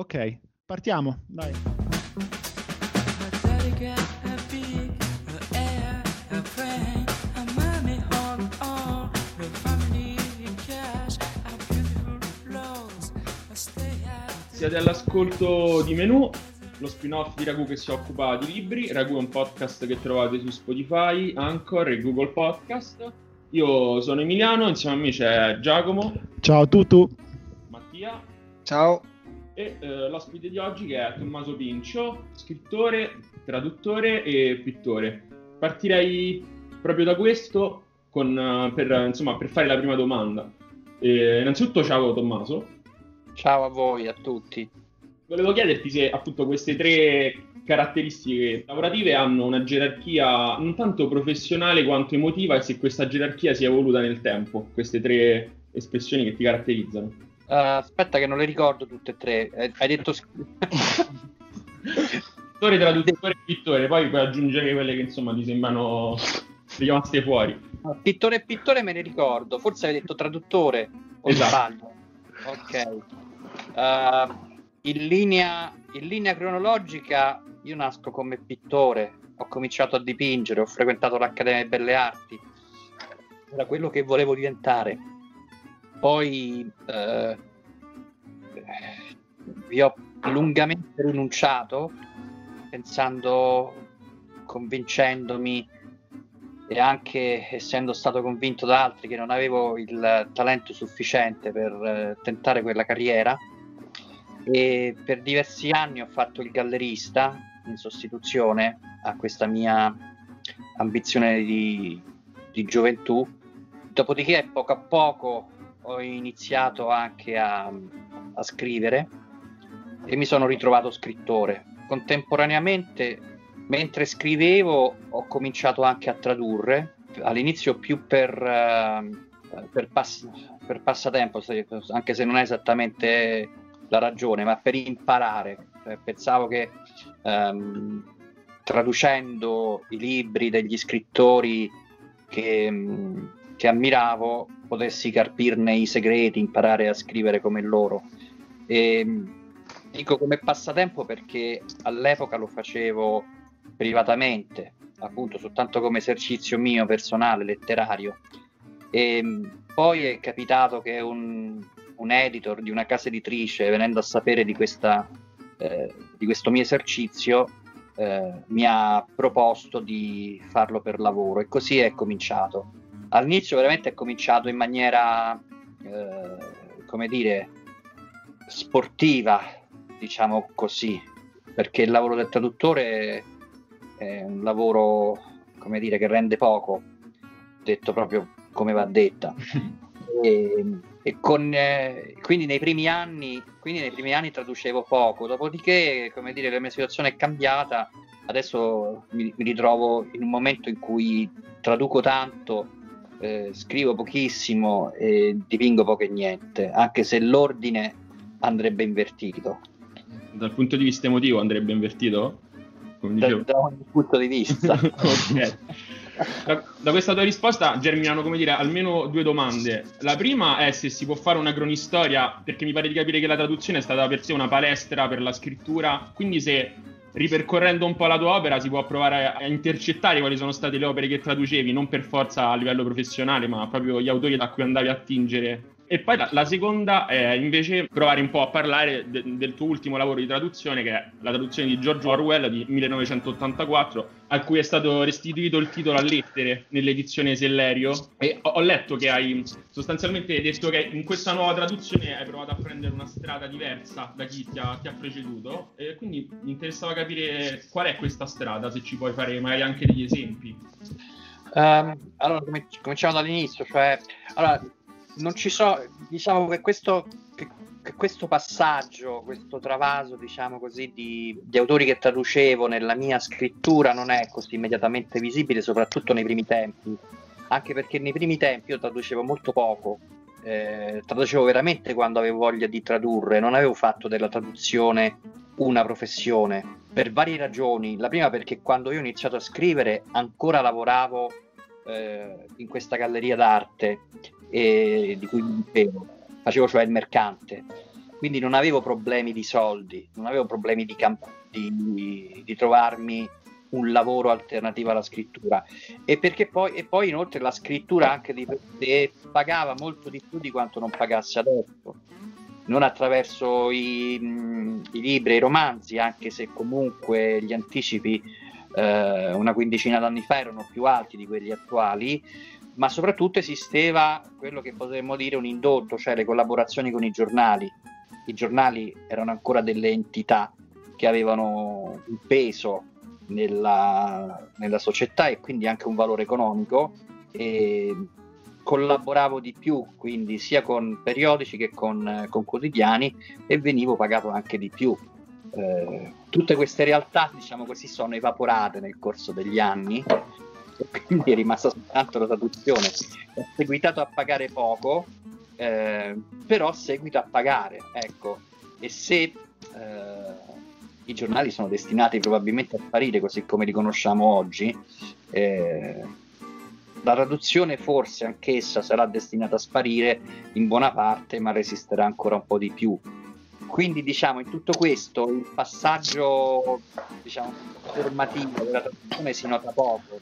Ok, partiamo, dai. Siete all'ascolto di Menù, lo spin-off di Ragù che si occupa di libri. Ragù è un podcast che trovate su Spotify, Anchor e Google Podcast. Io sono Emiliano, insieme a me c'è Giacomo. Ciao a tutti. Mattia. Ciao. E eh, l'ospite di oggi che è Tommaso Pincio, scrittore, traduttore e pittore. Partirei proprio da questo con, uh, per, insomma, per fare la prima domanda. Eh, innanzitutto ciao Tommaso. Ciao a voi, a tutti. Volevo chiederti se appunto queste tre caratteristiche lavorative hanno una gerarchia non tanto professionale quanto emotiva e se questa gerarchia si è evoluta nel tempo, queste tre espressioni che ti caratterizzano. Uh, aspetta che non le ricordo tutte e tre. Eh, hai detto... Pittore, traduttore e pittore, poi puoi aggiungere quelle che insomma ti sembrano rimaste fuori. Pittore e pittore me ne ricordo, forse hai detto traduttore o esatto. sbaglio. Ok. Uh, in, linea, in linea cronologica, io nasco come pittore, ho cominciato a dipingere, ho frequentato l'Accademia delle Belle Arti, era quello che volevo diventare. Poi eh, vi ho lungamente rinunciato, pensando, convincendomi e anche essendo stato convinto da altri che non avevo il talento sufficiente per eh, tentare quella carriera. E per diversi anni ho fatto il gallerista in sostituzione a questa mia ambizione di, di gioventù. Dopodiché poco a poco ho iniziato anche a, a scrivere e mi sono ritrovato scrittore contemporaneamente mentre scrivevo ho cominciato anche a tradurre, all'inizio più per, uh, per, pass- per, passatempo, anche se non è esattamente la ragione, ma per imparare. Cioè, pensavo che um, traducendo i libri degli scrittori che, um, che ammiravo potessi carpirne i segreti, imparare a scrivere come loro. E, dico come passatempo perché all'epoca lo facevo privatamente, appunto soltanto come esercizio mio personale, letterario. E poi è capitato che un, un editor di una casa editrice, venendo a sapere di, questa, eh, di questo mio esercizio, eh, mi ha proposto di farlo per lavoro e così è cominciato. All'inizio veramente è cominciato in maniera, eh, come dire, sportiva, diciamo così, perché il lavoro del traduttore è un lavoro, come dire, che rende poco, detto proprio come va detta. e, e con, eh, quindi, nei primi anni, quindi nei primi anni traducevo poco, dopodiché, come dire, la mia situazione è cambiata, adesso mi, mi ritrovo in un momento in cui traduco tanto, eh, scrivo pochissimo e dipingo poco e niente, anche se l'ordine andrebbe invertito. Dal punto di vista emotivo andrebbe invertito? da, da, ogni punto di vista. okay. da, da, questa tua risposta germinano, come dire, almeno due domande. La prima è se si può fare una cronistoria, perché mi pare di capire che la traduzione è stata per sé una palestra per la scrittura, quindi se ripercorrendo un po' la tua opera si può provare a intercettare quali sono state le opere che traducevi, non per forza a livello professionale, ma proprio gli autori da cui andavi a attingere e poi la, la, seconda è invece provare un po' a parlare de, del tuo ultimo lavoro di traduzione, che è la traduzione di George Orwell di 1984, a cui è stato restituito il titolo a lettere nell'edizione Sellerio. E ho, ho letto che hai sostanzialmente detto che in questa nuova traduzione hai provato a prendere una strada diversa da chi ti ha, ti ha preceduto. E quindi mi interessava capire qual è questa strada, se ci puoi fare magari anche degli esempi. Um, allora, cominciamo dall'inizio, cioè, allora, non ci so, diciamo che questo, che, che questo passaggio, questo travaso, diciamo così, di, di, autori che traducevo nella mia scrittura non è così immediatamente visibile, soprattutto nei primi tempi, anche perché nei primi tempi io traducevo molto poco, eh, traducevo veramente quando avevo voglia di tradurre, non avevo fatto della traduzione una professione per varie ragioni. La prima perché quando io ho iniziato a scrivere ancora lavoravo eh, in questa galleria d'arte e di cui vivevo, facevo cioè il mercante. Quindi non avevo problemi di soldi, non avevo problemi di, camp- di, di trovarmi un lavoro alternativo alla scrittura. E perché poi, e poi inoltre la scrittura anche di per pagava molto di più di quanto non pagasse adesso. Non attraverso i, i libri i romanzi anche se comunque gli anticipi eh, una quindicina d'anni fa erano più alti di quelli attuali ma soprattutto esisteva quello che potremmo dire un indotto cioè le collaborazioni con i giornali i giornali erano ancora delle entità che avevano un peso nella, nella società e quindi anche un valore economico e collaboravo di più, quindi sia con periodici che con, con quotidiani e venivo pagato anche di più. Eh, tutte queste realtà, diciamo così, sono evaporate nel corso degli anni e quindi è rimasta soltanto la traduzione. Ho seguitato a pagare poco, eh, però seguito a pagare, ecco. E se eh, i giornali sono destinati probabilmente a sparire così come li conosciamo oggi, eh, la traduzione forse anch'essa sarà destinata a sparire in buona parte, ma resisterà ancora un po' di più. Quindi diciamo in tutto questo il passaggio diciamo, formativo della traduzione si nota poco,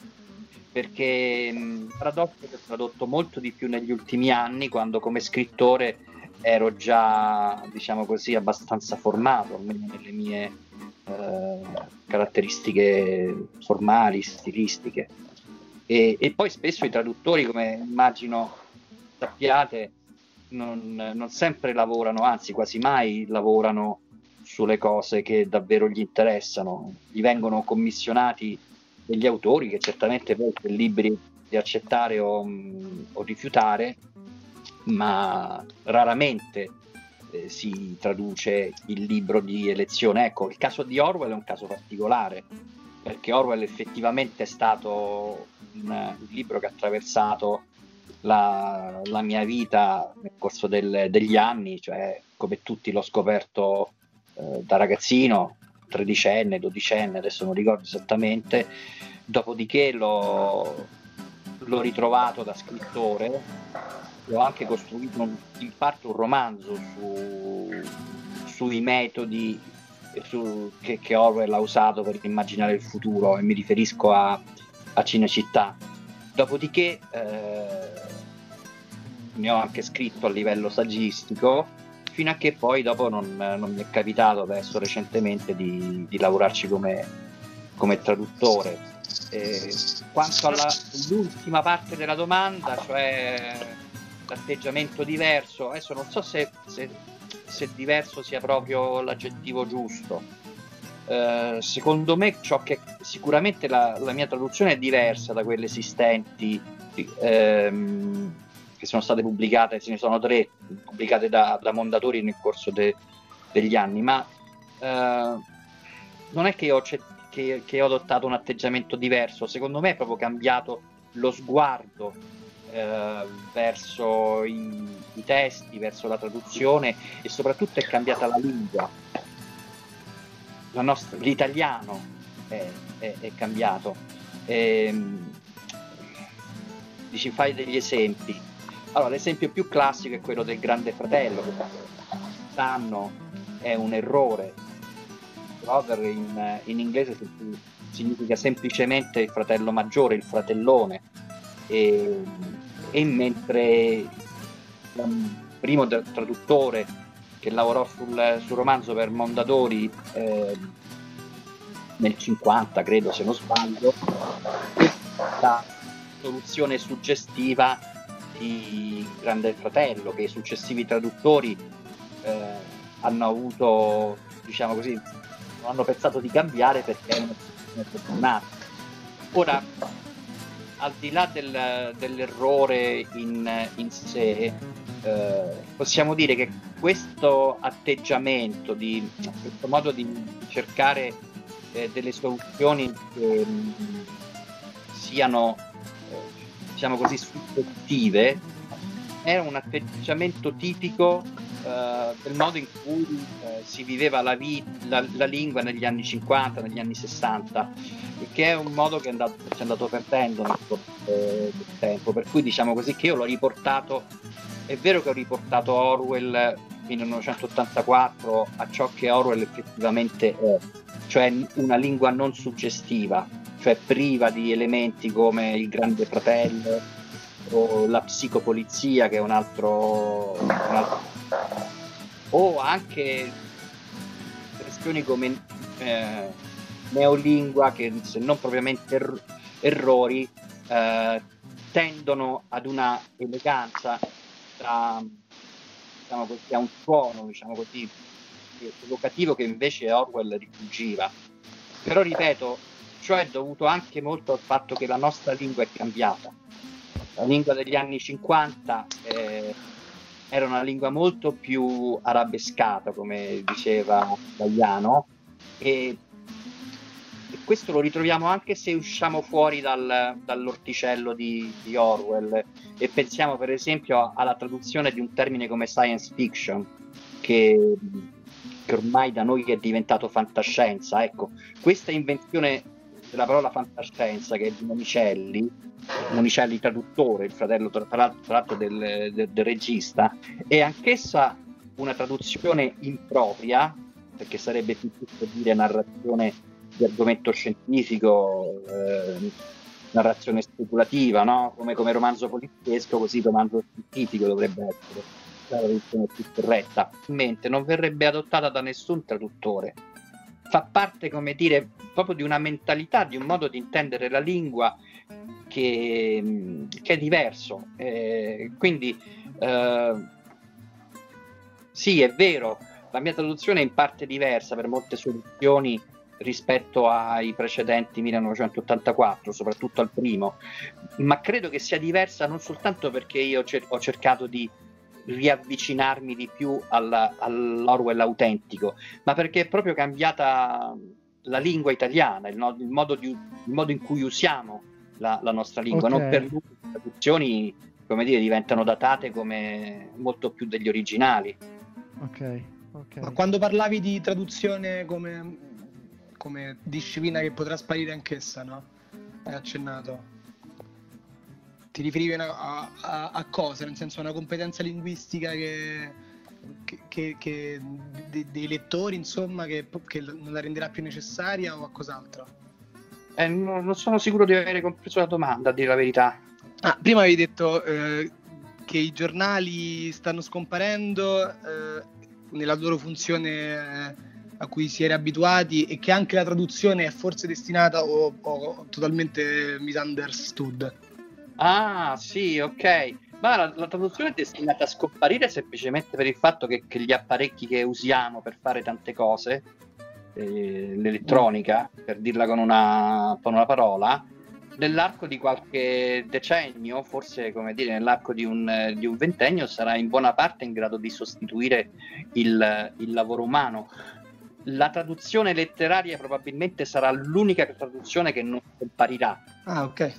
perché il tradotto è tradotto molto di più negli ultimi anni, quando come scrittore ero già, diciamo così, abbastanza formato, almeno nelle mie eh, caratteristiche formali, stilistiche. E, e, poi spesso i traduttori, come immagino sappiate, non, non sempre lavorano, anzi quasi mai lavorano sulle cose che davvero gli interessano. Gli vengono commissionati degli autori che certamente poi sono liberi di accettare o, o rifiutare, ma raramente eh, si traduce il libro di elezione. Ecco, il caso di Orwell è un caso particolare, perché Orwell effettivamente è stato un, un libro che ha attraversato la, la, mia vita nel corso del, degli anni, cioè come tutti l'ho scoperto eh, da ragazzino, tredicenne, dodicenne, adesso non ricordo esattamente, dopodiché l'ho, l'ho ritrovato da scrittore ho anche costruito un, in parte un romanzo su, sui metodi su, che, che, Orwell ha usato per immaginare il futuro e mi riferisco a, a Cinecittà. Dopodiché eh, ne ho anche scritto a livello saggistico fino a che poi dopo non, non mi è capitato adesso recentemente di, di lavorarci come, come traduttore. Eh, quanto all'ultima parte della domanda, cioè l'atteggiamento diverso, adesso non so se, se, se diverso sia proprio l'aggettivo giusto. Uh, secondo me ciò che sicuramente la, la, mia traduzione è diversa da quelle esistenti ehm, che sono state pubblicate, ce ne sono tre pubblicate da, da Mondadori nel corso de, degli anni, ma uh, non è che ho, che, che ho adottato un atteggiamento diverso, secondo me è proprio cambiato lo sguardo eh, verso i, i, testi, verso la traduzione e soprattutto è cambiata la lingua. La nostra, l'italiano è, è, è cambiato. E, ehm, dici, fai degli esempi. Allora, l'esempio più classico è quello del Grande Fratello, che quest'anno è un errore. Brother in, in inglese significa semplicemente il fratello maggiore, il fratellone. E, e mentre il primo traduttore che lavorò sul, sul romanzo per Mondadori eh, nel 50 credo se non sbaglio la soluzione suggestiva di Grande Fratello che i successivi traduttori eh, hanno avuto diciamo così non hanno pensato di cambiare perché è una fortunata ora al di là del, dell'errore in, in sé, eh, possiamo dire che questo atteggiamento, di, questo modo di cercare eh, delle soluzioni che mm, siano, diciamo così, successive, è un atteggiamento tipico eh, del modo in cui eh, si viveva la, vi- la, la, lingua negli anni 50, negli anni 60, che è un modo che andato, si è andato perdendo nel corso del tempo, per cui diciamo così che io l'ho riportato, è vero che ho riportato Orwell 1984 a ciò che Orwell effettivamente è, cioè una lingua non suggestiva, cioè priva di elementi come il grande fratello o la psicopolizia che è un altro, un altro o anche espressioni come eh, neolingua che se non propriamente er- errori eh, tendono ad una eleganza tra, diciamo così, a un suono diciamo così evocativo che invece Orwell rifuggiva però ripeto ciò è dovuto anche molto al fatto che la nostra lingua è cambiata la lingua degli anni 50 eh, era una lingua molto più arabescata come diceva Gagliano e questo lo ritroviamo anche se usciamo fuori dal, dall'orticello di, di, Orwell e pensiamo per esempio alla traduzione di un termine come science fiction che, che ormai da noi è diventato fantascienza. Ecco, questa invenzione della parola fantascienza che è di Monicelli, Monicelli traduttore, il fratello tra, tra l'altro del, del, del regista, è anch'essa una traduzione impropria, perché sarebbe più giusto dire narrazione di argomento scientifico, eh, narrazione speculativa, no? come, come, romanzo poliziesco, così romanzo scientifico dovrebbe essere la traduzione più corretta. Mente non verrebbe adottata da nessun traduttore. Fa parte, come dire, proprio di una mentalità, di un modo di intendere la lingua che, che è diverso. Eh, quindi, eh, sì, è vero, la mia traduzione è in parte diversa per molte soluzioni rispetto ai precedenti 1984, soprattutto al primo, ma credo che sia diversa non soltanto perché io ho cercato di riavvicinarmi di più alla, all'Orwell autentico, ma perché è proprio cambiata la lingua italiana, il, no, il, modo, di, il modo, in cui usiamo la, la nostra lingua, okay. non per lui le traduzioni come dire, diventano datate come molto più degli originali. Ok. Okay. Ma quando parlavi di traduzione come come disciplina che potrà sparire anch'essa, no? Hai accennato. Ti riferivi a, a, a cosa? Nel senso a una competenza linguistica che, che, che, de, dei lettori, insomma, che, che non la renderà più necessaria o a cos'altro? Eh, non, non sono sicuro di avere compreso la domanda, a dire la verità. Ah, prima avevi detto eh, che i giornali stanno scomparendo eh, nella loro funzione eh, a cui si era abituati e che anche la traduzione è forse destinata o, o totalmente misunderstood. Ah, sì, ok. Ma la, la, traduzione è destinata a scomparire semplicemente per il fatto che, che gli apparecchi che usiamo per fare tante cose, eh, l'elettronica, per dirla con una, con una parola, nell'arco di qualche decennio, forse come dire nell'arco di un, di un, ventennio, sarà in buona parte in grado di sostituire il, il lavoro umano la traduzione letteraria probabilmente sarà l'unica traduzione che non comparirà. Ah, ok.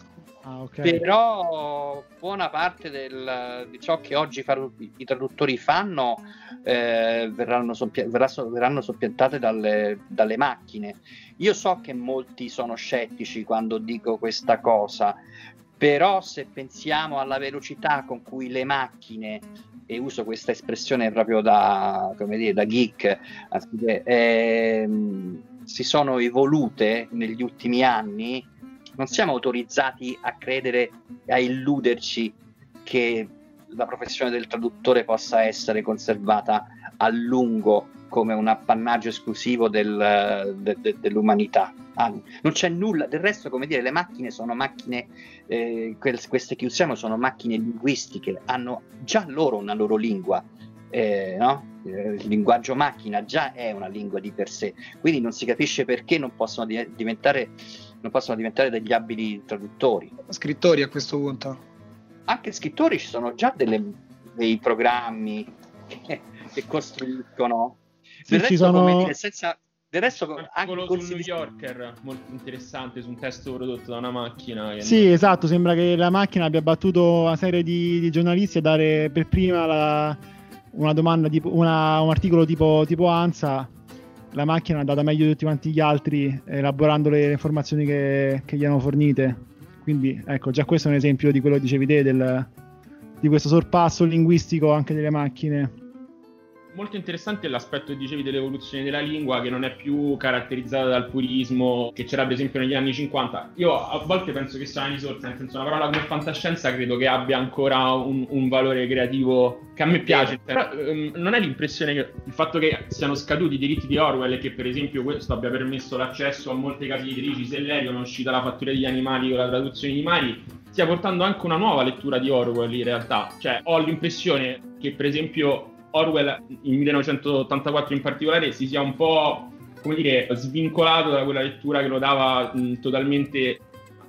Ah, okay. Però buona parte del, di ciò che oggi far, i traduttori fanno eh, verranno, soppia, verranno, soppiantate dalle, dalle, macchine. Io so che molti sono scettici quando dico questa cosa, però se pensiamo alla velocità con cui le macchine e uso questa espressione proprio da, dire, da geek, eh, si sono evolute negli ultimi anni, non siamo autorizzati a credere, a illuderci che la professione del traduttore possa essere conservata a lungo come un appannaggio esclusivo del, de, de, dell'umanità. Ah, non c'è nulla, del resto, come dire, le macchine sono macchine, eh, queste che usiamo sono macchine linguistiche, hanno già loro una loro lingua. Eh, no? il linguaggio macchina già è una lingua di per sé, quindi non si capisce perché non possono diventare, non possono diventare degli abili traduttori. Scrittori a questo punto. Anche scrittori ci sono già delle, dei programmi che, che costruiscono sì, del resto, sono... come senza... Del resto, anche quello sul New Yorker, molto interessante, su un testo prodotto da una macchina. Sì, non... esatto, sembra che la macchina abbia battuto una serie di, di giornalisti a dare per prima la, una domanda, tipo, una, un articolo tipo, tipo ANSA. La macchina è andata meglio di tutti quanti gli altri, elaborando le informazioni che, che gli hanno fornite. Quindi, ecco, già questo è un esempio di quello che dicevi te, del, di questo sorpasso linguistico anche delle macchine molto interessante l'aspetto che dicevi dell'evoluzione della lingua, che non è più caratterizzata dal purismo che c'era, per esempio, negli anni 50. Io a volte penso che sia una risorsa, nel senso, una parola come fantascienza credo che abbia ancora un, un valore creativo che a me piace. Però ehm, non è l'impressione che il fatto che siano scaduti i diritti di Orwell e che, per esempio, questo abbia permesso l'accesso a molte case editrici, se Lerio non è uscita la fattura degli animali con la traduzione di Mari, stia portando anche una nuova lettura di Orwell in realtà. Cioè, ho l'impressione che, per esempio, Orwell in 1984 in particolare si sia un po' come dire svincolato da quella lettura che lo dava mh, totalmente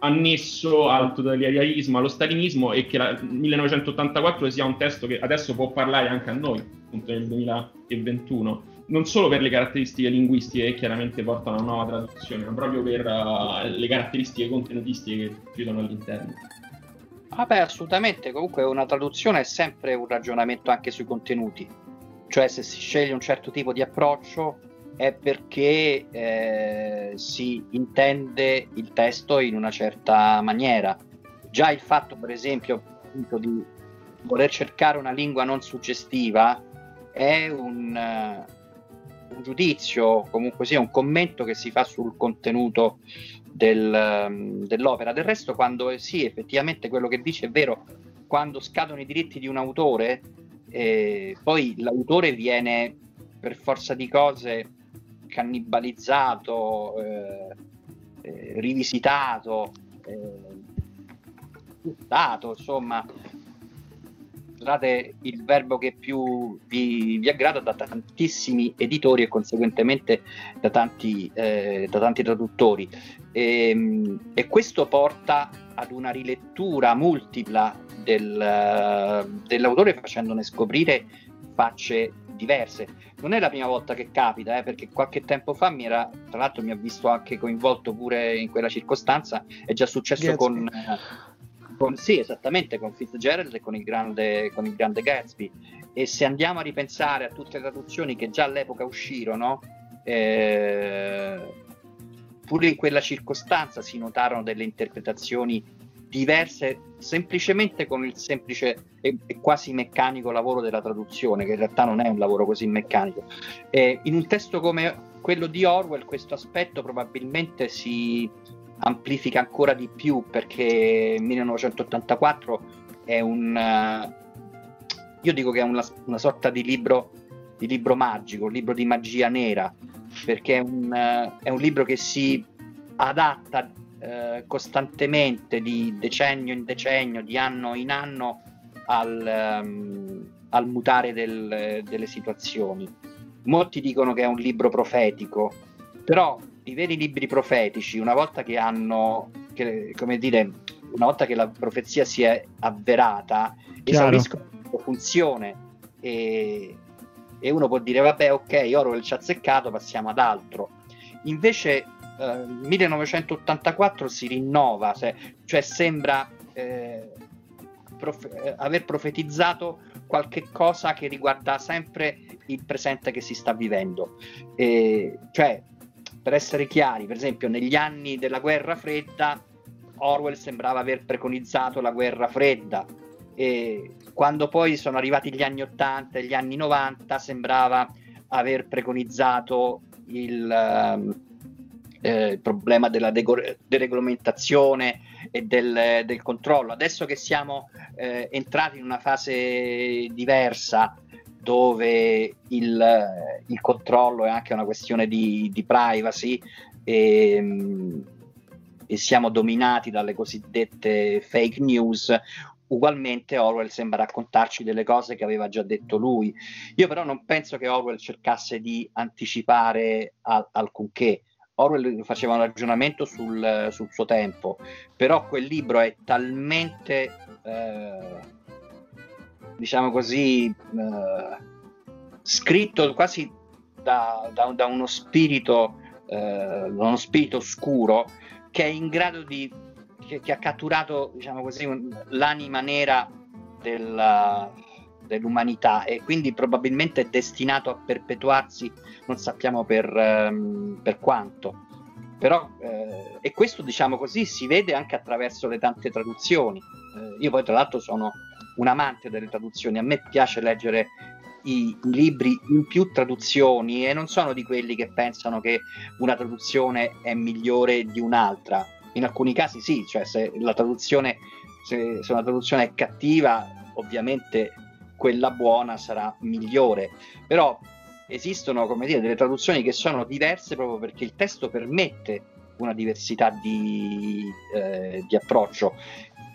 annesso al totalitarismo, allo stalinismo e che il 1984 sia un testo che adesso può parlare anche a noi, appunto nel 2021, non solo per le caratteristiche linguistiche che chiaramente portano a una nuova traduzione, ma proprio per uh, le caratteristiche contenutistiche che chiudono all'interno. Ah assolutamente. Comunque una traduzione è sempre un ragionamento anche sui contenuti. Cioè se si sceglie un certo tipo di approccio è perché eh, si intende il testo in una certa maniera. Già il fatto, per esempio, appunto, di voler cercare una lingua non suggestiva è un, uh, un giudizio, comunque sia un commento che si fa sul contenuto del, ehm, dell'opera. Del resto, quando sì, effettivamente quello che dice è vero, quando scadono i diritti di un autore, eh, poi l'autore viene per forza di cose cannibalizzato, eh, eh, rivisitato, eh, insomma, scusate il verbo che più vi, vi, aggrada da tantissimi editori e conseguentemente da tanti, eh, da tanti traduttori. E, ehm, e, questo porta ad una rilettura multipla del, dell'autore facendone scoprire facce diverse. Non è la prima volta che capita, eh, perché qualche tempo fa mi era, tra l'altro mi ha visto anche coinvolto pure in quella circostanza, è già successo con, con, sì, esattamente, con Fitzgerald e con il, grande, con il grande Gatsby. E se andiamo a ripensare a tutte le traduzioni che già all'epoca uscirono, eh, pure in quella circostanza si notarono delle interpretazioni diverse semplicemente con il semplice e, quasi meccanico lavoro della traduzione, che in realtà non è un lavoro così meccanico. Eh, in un testo come quello di Orwell questo aspetto probabilmente si amplifica ancora di più perché 1984 è un... Uh, io dico che è una, una sorta di libro, di libro magico, un libro di magia nera, perché è un, uh, è un libro che si adatta eh, costantemente di decennio in decennio, di anno in anno al, um, al mutare del, delle situazioni. Molti dicono che è un libro profetico, però i veri libri profetici, una volta che hanno, che, come dire, una volta che la profezia si è avverata, Chiaro. esauriscono la funzione e, e uno può dire vabbè ok Orwell ci ha azzeccato passiamo ad altro invece 1984 eh, si rinnova, cioè, cioè sembra eh, prof- eh, aver profetizzato qualche cosa che riguarda sempre il presente che si sta vivendo. E, cioè, per essere chiari, per esempio, negli anni della guerra fredda, Orwell sembrava aver preconizzato la guerra fredda. E quando poi sono arrivati gli anni 80 e gli anni 90, sembrava aver preconizzato il, um, eh, il problema della de- deregolamentazione e del, del, controllo. Adesso che siamo eh, entrati in una fase diversa dove il, il, controllo è anche una questione di, di privacy e, e siamo dominati dalle cosiddette fake news, ugualmente Orwell sembra raccontarci delle cose che aveva già detto lui. Io però non penso che Orwell cercasse di anticipare a- alcunché. Orwell faceva un ragionamento sul, sul suo tempo, però quel libro è talmente, eh, diciamo così, eh, scritto quasi da, da, da uno spirito, eh, uno spirito oscuro che è in grado di, che, che ha catturato, diciamo così, l'anima nera della, dell'umanità e quindi probabilmente è destinato a perpetuarsi, non sappiamo per, um, per quanto. Però, eh, e questo diciamo così si vede anche attraverso le tante traduzioni. Eh, io poi tra l'altro sono un amante delle traduzioni, a me piace leggere i libri in più traduzioni e non sono di quelli che pensano che una traduzione è migliore di un'altra. In alcuni casi sì, cioè se la traduzione se, se una traduzione è cattiva, ovviamente quella buona sarà migliore. Però esistono, come dire, delle traduzioni che sono diverse proprio perché il testo permette una diversità di, eh, di approccio.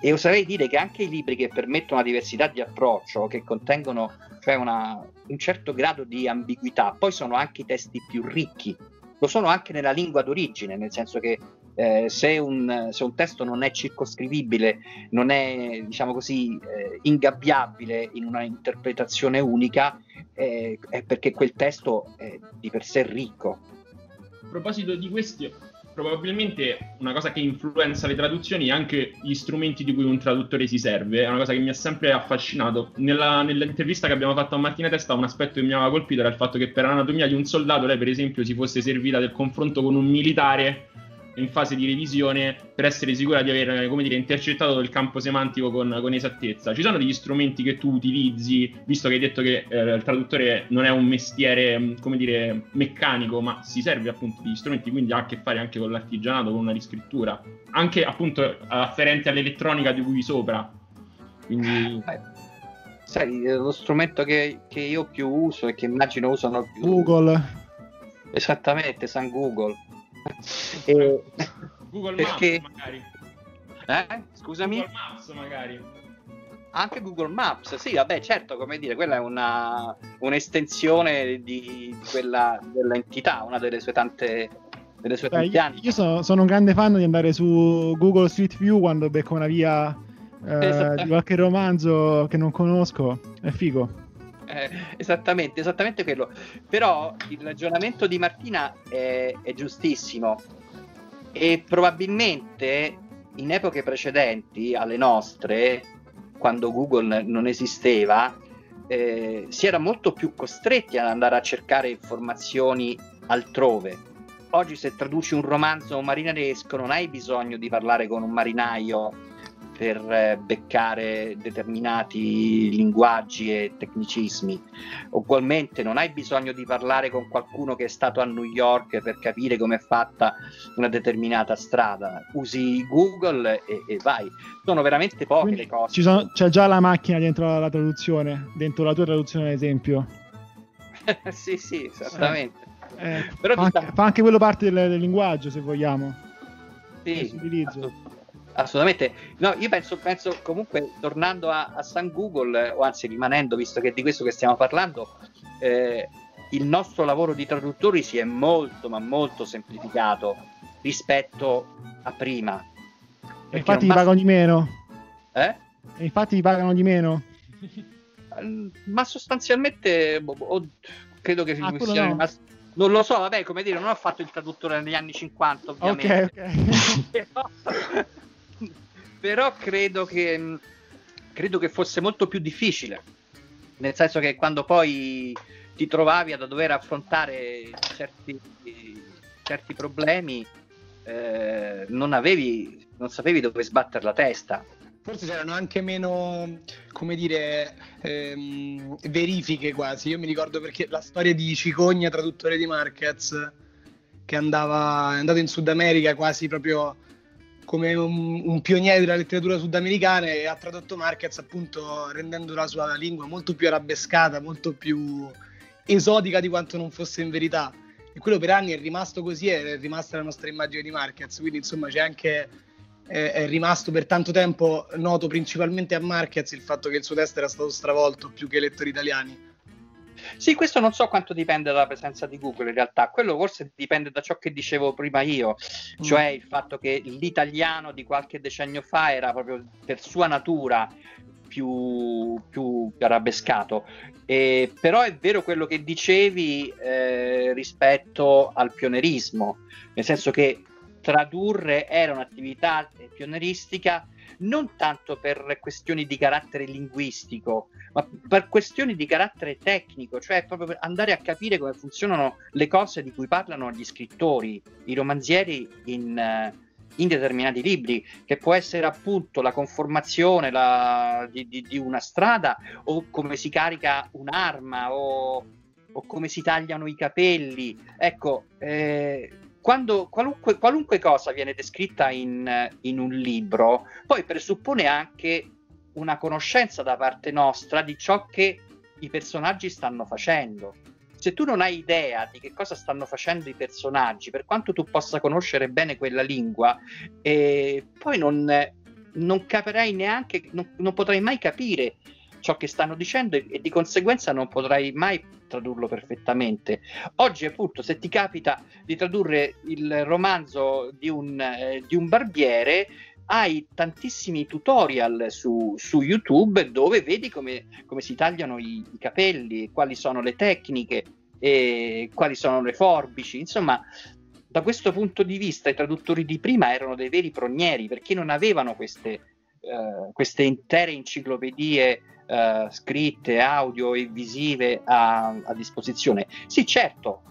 E oserei dire che anche i libri che permettono una diversità di approccio, che contengono cioè una, un certo grado di ambiguità, poi sono anche i testi più ricchi. Lo sono anche nella lingua d'origine, nel senso che eh, se, un, se, un, testo non è circoscrivibile, non è diciamo così eh, ingabbiabile in una interpretazione unica, eh, è perché quel testo è di per sé ricco. A proposito di questi, probabilmente una cosa che influenza le traduzioni è anche gli strumenti di cui un traduttore si serve. È una cosa che mi ha sempre affascinato. Nella, nell'intervista che abbiamo fatto a Martina Testa, un aspetto che mi aveva colpito era il fatto che per l'anatomia di un soldato lei, per esempio, si fosse servita del confronto con un militare in fase di revisione per essere sicura di aver come dire, intercettato il campo semantico con, con, esattezza. Ci sono degli strumenti che tu utilizzi, visto che hai detto che eh, il traduttore non è un mestiere come dire, meccanico, ma si serve appunto di strumenti, quindi ha a che fare anche con l'artigianato, con una riscrittura, anche appunto afferente all'elettronica di cui sopra. Quindi... Sai, lo strumento che, che io più uso e che immagino usano più... Google. Esattamente, San Google e... Google perché... Maps magari. Eh? Scusami? Google Maps magari. Anche Google Maps, sì, vabbè, certo, come dire, quella è una, un'estensione di, di quella, dell'entità, una delle sue tante, delle sue Beh, io, io sono, sono, un grande fan di andare su Google Street View quando becco una via eh, di qualche romanzo che non conosco, è figo. Eh, esattamente, esattamente quello. Però il ragionamento di Martina è, è giustissimo e probabilmente in epoche precedenti alle nostre, quando Google non esisteva, eh, si era molto più costretti ad andare a cercare informazioni altrove. Oggi se traduci un romanzo marinaresco non hai bisogno di parlare con un marinaio per eh, beccare determinati linguaggi e tecnicismi. Ugualmente non hai bisogno di parlare con qualcuno che è stato a New York per capire come è fatta una determinata strada. Usi Google e, e vai. Sono veramente poche Quindi le cose. Sono, c'è già la macchina dentro la, la, traduzione, dentro la tua traduzione ad esempio. sì, sì, esattamente. Eh, eh, fa, anche, fa, anche, quello parte del, del linguaggio, se vogliamo. Sì, assolutamente. No, io penso, penso comunque, tornando a, a, San Google, o anzi rimanendo, visto che è di questo che stiamo parlando, eh, il nostro lavoro di traduttori si è molto, ma molto semplificato rispetto a prima. Infatti basta... pagano di meno. Eh? Infatti pagano di meno. ma sostanzialmente boh, credo che ah, sia no. rimasto non lo so, vabbè, come dire, non ho fatto il traduttore negli anni 50, ovviamente. Ok, ok. Però credo che, credo che fosse molto più difficile, nel senso che quando poi ti trovavi a dover affrontare certi, certi problemi, eh, non, avevi, non sapevi dove sbattere la testa. Forse c'erano anche meno, come dire, ehm, verifiche quasi. Io mi ricordo perché la storia di Cicogna, traduttore di Marquez, che andava, è andato in Sud America quasi proprio come un, un, pioniere della letteratura sudamericana e ha tradotto Marquez appunto rendendo la sua lingua molto più arabescata, molto più esotica di quanto non fosse in verità. E quello per anni è rimasto così, è rimasta la nostra immagine di Marquez, quindi insomma c'è anche è, è rimasto per tanto tempo noto principalmente a Marquez il fatto che il suo testo era stato stravolto più che i lettori italiani. Sì, questo non so quanto dipende dalla presenza di Google in realtà, quello forse dipende da ciò che dicevo prima io, cioè mm. il fatto che l'italiano di qualche decennio fa era proprio per sua natura più, più arabescato. Eh, però è vero quello che dicevi eh, rispetto al pionerismo, nel senso che tradurre era un'attività pioneristica non tanto per questioni di carattere linguistico, ma per questioni di carattere tecnico, cioè proprio per andare a capire come funzionano le cose di cui parlano gli scrittori, i romanzieri in, in determinati libri, che può essere appunto la conformazione la, di, di, di, una strada o come si carica un'arma o, o come si tagliano i capelli. Ecco, eh, quando qualunque, qualunque, cosa viene descritta in, in un libro, poi presuppone anche una conoscenza da parte nostra di ciò che i personaggi stanno facendo. Se tu non hai idea di che cosa stanno facendo i personaggi, per quanto tu possa conoscere bene quella lingua, eh, poi non, non capirai neanche, non, non, potrai mai capire ciò che stanno dicendo e, e, di conseguenza non potrai mai tradurlo perfettamente. Oggi, appunto, se ti capita di tradurre il romanzo di un, eh, di un barbiere, hai tantissimi tutorial su, su YouTube dove vedi come, come si tagliano i, i, capelli, quali sono le tecniche, e quali sono le forbici. Insomma, da questo punto di vista i traduttori di prima erano dei veri pronieri perché non avevano queste, uh, queste intere enciclopedie uh, scritte, audio e visive a, a disposizione. Sì, certo,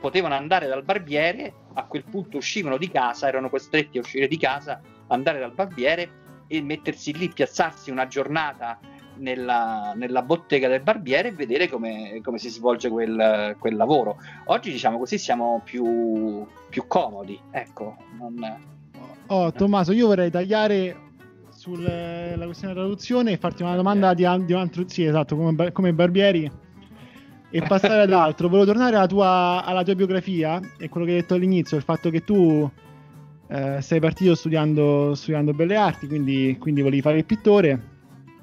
potevano andare dal barbiere, a quel punto uscivano di casa, erano costretti a uscire di casa andare dal barbiere e mettersi lì, piazzarsi una giornata nella, nella bottega del barbiere e vedere come, come si svolge quel, quel, lavoro. Oggi, diciamo così, siamo più, più comodi. Ecco, non... Oh, Tommaso, io vorrei tagliare sulla questione della traduzione e farti una domanda di, di un altro, sì, esatto, come, come barbieri e passare ad altro. Volevo tornare alla tua, alla tua biografia e quello che hai detto all'inizio, il fatto che tu eh, sei partito studiando, studiando belle arti, quindi, quindi, volevi fare il pittore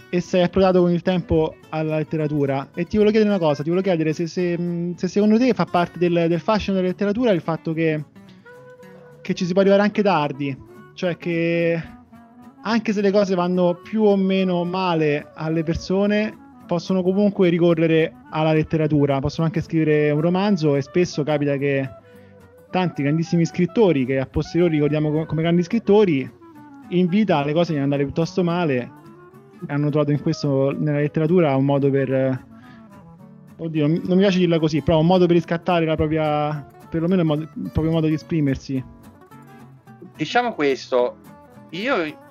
e sei approdato con il tempo alla letteratura. E ti volevo chiedere una cosa, ti volevo chiedere se, se, se secondo te fa parte del, del, fascino della letteratura il fatto che, che ci si può arrivare anche tardi, cioè che anche se le cose vanno più o meno male alle persone, possono comunque ricorrere alla letteratura, possono anche scrivere un romanzo e spesso capita che tanti grandissimi scrittori che a posteriori ricordiamo come grandi scrittori, in vita le cose gli andate piuttosto male e hanno trovato in questo, nella letteratura, un modo per... Oddio, non mi piace dirla così, però un modo per riscattare la propria... perlomeno il, modo, il proprio modo di esprimersi. Diciamo questo, io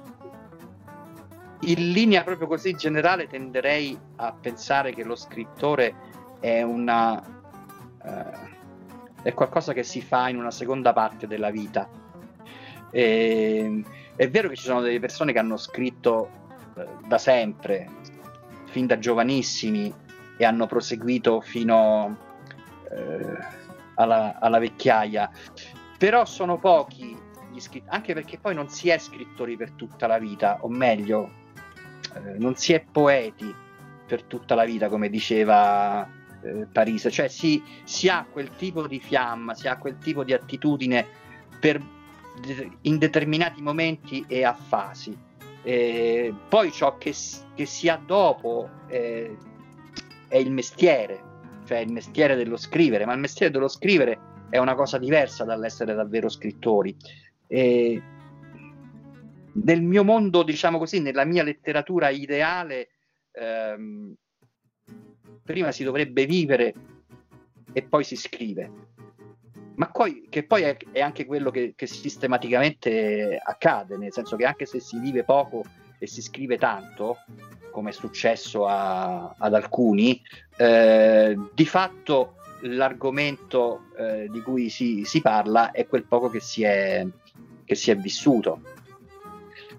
in linea proprio così generale tenderei a pensare che lo scrittore è una... Uh, è qualcosa che si fa in una seconda parte della vita. E, è vero che ci sono delle persone che hanno scritto eh, da sempre, fin da giovanissimi, e hanno proseguito fino eh, alla, alla, vecchiaia, però sono pochi anche perché poi non si è scrittori per tutta la vita, o meglio, eh, non si è poeti per tutta la vita, come diceva eh, Parisa, cioè si, si, ha quel tipo di fiamma, si ha quel tipo di attitudine per, in determinati momenti e a fasi. Eh, poi ciò che, che, si ha dopo eh, è il mestiere, cioè il mestiere dello scrivere, ma il mestiere dello scrivere è una cosa diversa dall'essere davvero scrittori. Eh, nel mio mondo, diciamo così, nella mia letteratura ideale, ehm, prima si dovrebbe vivere e poi si scrive. Ma poi, che poi è, è anche quello che, che, sistematicamente accade, nel senso che anche se si vive poco e si scrive tanto, come è successo a, ad alcuni, eh, di fatto l'argomento eh, di cui si, si, parla è quel poco che si è, che si è vissuto.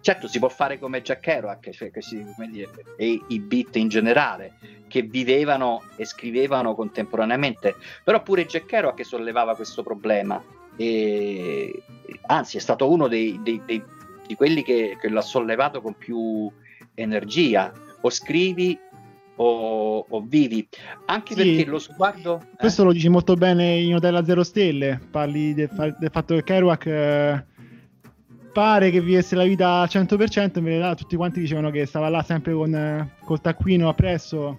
Certo, si può fare come Jack Kerouac, cioè si, dire, e i beat in generale, che vivevano e scrivevano contemporaneamente, però pure Jack Kerouac sollevava questo problema, e, anzi è stato uno dei, dei, dei, di quelli che, che l'ha sollevato con più energia, o scrivi o, o, vivi. Anche sì, perché lo sguardo. Eh? Questo eh? lo dici molto bene in Hotel a Zero Stelle. Parli del, del fatto che Kerouac eh, pare che vivesse la vita al 100%, in verità tutti quanti dicevano che stava là sempre con col taccuino appresso.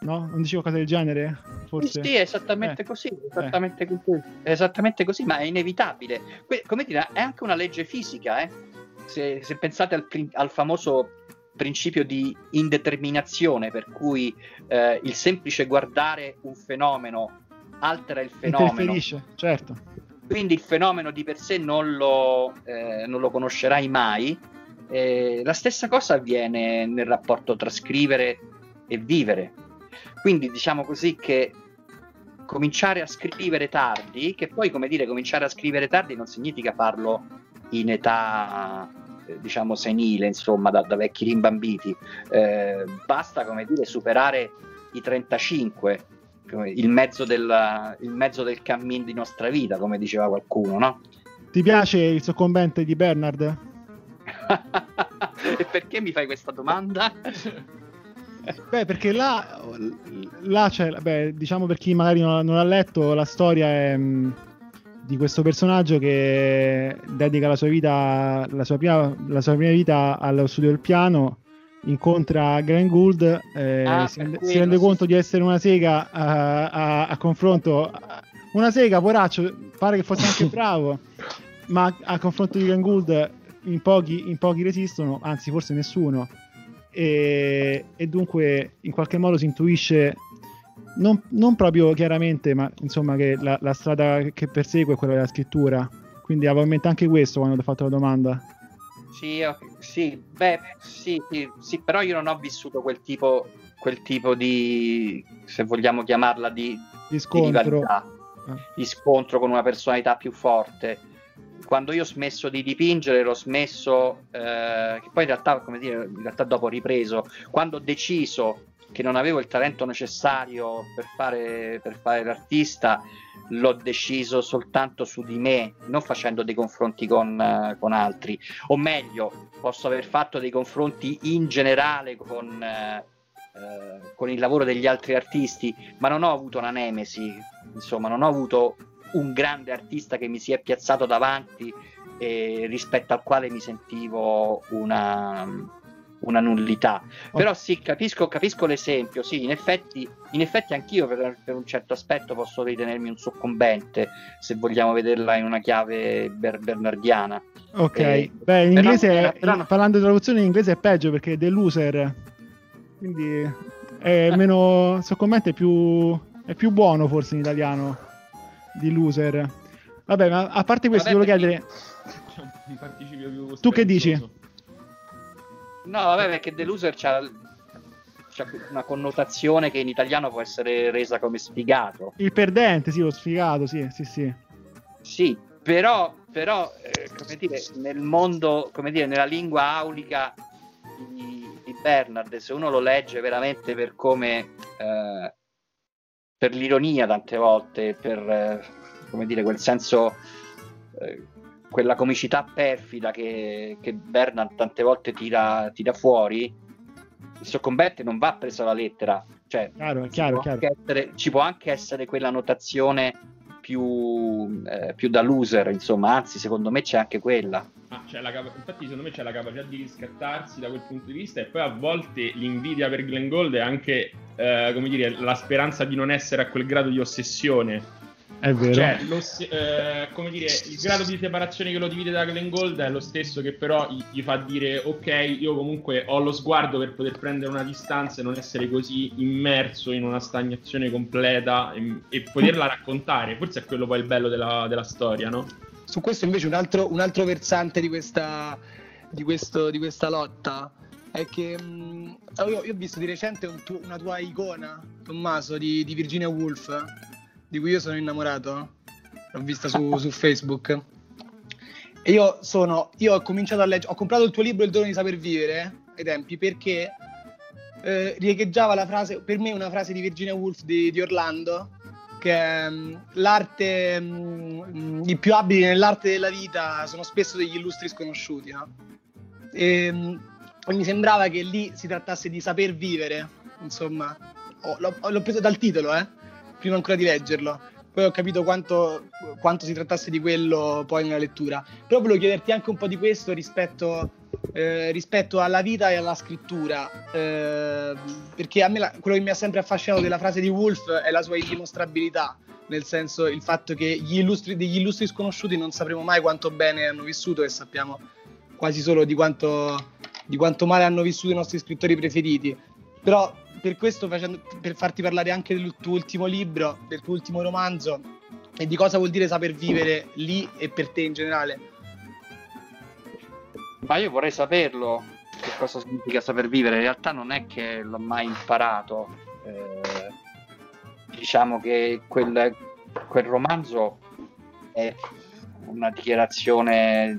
No? Non dicevo cose del genere? Forse. Sì, sì esattamente eh. così, esattamente, eh. così, esattamente così, ma è inevitabile. Que- come dire, è anche una legge fisica, eh? se, se, pensate al, al, famoso principio di indeterminazione, per cui eh, il semplice guardare un fenomeno altera il fenomeno. Interferisce, certo quindi il fenomeno di per sé non lo, eh, non lo conoscerai mai. Eh, la stessa cosa avviene nel rapporto tra scrivere e vivere. Quindi diciamo così che cominciare a scrivere tardi, che poi come dire cominciare a scrivere tardi non significa farlo in età eh, diciamo senile, insomma, da, da vecchi rimbambiti. Eh, basta come dire superare i 35 il mezzo, del, il mezzo del cammin di nostra vita, come diceva qualcuno, no? Ti piace il soccombente di Bernard? e perché mi fai questa domanda? Beh, perché là, là c'è, beh, diciamo per chi magari non, non l'ha letto, la storia è mh, mm, di questo personaggio che dedica la sua vita, la sua prima, la sua prima vita allo studio del piano incontra Glenn Gould, eh, ah, si, rende, si, rende conto di essere una sega a, a, a, confronto. Una sega, poraccio, pare che fosse anche bravo, ma a confronto di Glenn Gould in pochi, in pochi resistono, anzi forse nessuno. E, e, dunque in qualche modo si intuisce, non, non proprio chiaramente, ma insomma che la, la strada che persegue è quella della scrittura. Quindi avevo in mente anche questo quando ho fatto la domanda. Sì, sì, beh, sì, sì, sì, però io non ho vissuto quel tipo, quel tipo di, se vogliamo chiamarla, di, di scontro. Di, ah. di scontro con una personalità più forte. Quando io ho smesso di dipingere, l'ho smesso, eh, che poi in realtà, come dire, in realtà dopo ho ripreso, quando ho deciso che non avevo il talento necessario per fare, per fare l'artista, l'ho deciso soltanto su di me, non facendo dei confronti con, uh, con altri, o meglio, posso aver fatto dei confronti in generale con, uh, uh, con il lavoro degli altri artisti, ma non ho avuto una nemesi, insomma, non ho avuto un grande artista che mi si è piazzato davanti e rispetto al quale mi sentivo una una nullità. Oh. Però sì, capisco, capisco, l'esempio, sì, in effetti, in effetti anch'io per, per, un certo aspetto posso ritenermi un soccombente, se vogliamo vederla in una chiave ber- bernardiana. Ok, eh, beh, in inglese, però, però... parlando di traduzione in inglese è peggio perché è The Loser, quindi è meno, soccombente è più, è più buono forse in italiano di Loser. Vabbè, ma a parte questo, Vabbè, volevo chiedere... Tu che dici? No, vabbè, perché Deluser c'ha, c'ha una connotazione che in italiano può essere resa come sfigato. Il perdente, sì, lo sfigato, sì, sì, sì. Sì, però, però eh, come dire, nel mondo, come dire, nella lingua aulica di, di Bernard, se uno lo legge veramente per come... Eh, per l'ironia tante volte, per eh, come dire, quel senso eh, quella comicità perfida che, che Bernard tante volte tira, tira fuori, il soccombente non va preso alla lettera. Cioè, chiaro, chiaro, chiaro. Essere, ci può anche essere quella notazione più, eh, più, da loser, insomma, anzi, secondo me c'è anche quella. Ah, capa- infatti, secondo me c'è la capacità di riscattarsi da quel punto di vista, e poi a volte l'invidia per Glenn Gold è anche, eh, come dire, la speranza di non essere a quel grado di ossessione è vero. Cioè, lo, eh, come dire, il grado di separazione che lo divide da Glenn Gold è lo stesso che però gli, gli, fa dire ok, io comunque ho lo sguardo per poter prendere una distanza e non essere così immerso in una stagnazione completa e, e poterla raccontare. Forse è quello poi il bello della, della storia, no? Su questo invece un altro, un altro versante di questa, di, questo, di questa lotta è che mh, mm, io, io, ho visto di recente un tu, una tua icona, Tommaso, di, di Virginia Woolf di cui io sono innamorato, l'ho vista su, su Facebook. E io sono, io ho cominciato a leggere, ho comprato il tuo libro Il dono di saper vivere ai tempi perché eh, riecheggiava la frase, per me una frase di Virginia Woolf di, di Orlando, che um, l'arte, um, i più abili nell'arte della vita sono spesso degli illustri sconosciuti, no? E, um, mi sembrava che lì si trattasse di saper vivere, insomma, oh, l'ho, l'ho preso dal titolo, eh? Prima ancora di leggerlo. Poi ho capito quanto, quanto, si trattasse di quello poi nella lettura. Però volevo chiederti anche un po' di questo rispetto, eh, rispetto alla vita e alla scrittura. Eh, perché a me la, quello che mi ha sempre affascinato della frase di Wolf è la sua indimostrabilità. Nel senso, il fatto che gli illustri, degli illustri sconosciuti non sapremo mai quanto bene hanno vissuto e sappiamo quasi solo di quanto, di quanto male hanno vissuto i nostri scrittori preferiti. Però per questo, facendo, per farti parlare anche del tuo ultimo libro, del tuo ultimo romanzo, e di cosa vuol dire saper vivere lì e per te in generale. Ma io vorrei saperlo che cosa significa saper vivere. In realtà non è che l'ho mai imparato. Eh, diciamo che quel, quel romanzo è una dichiarazione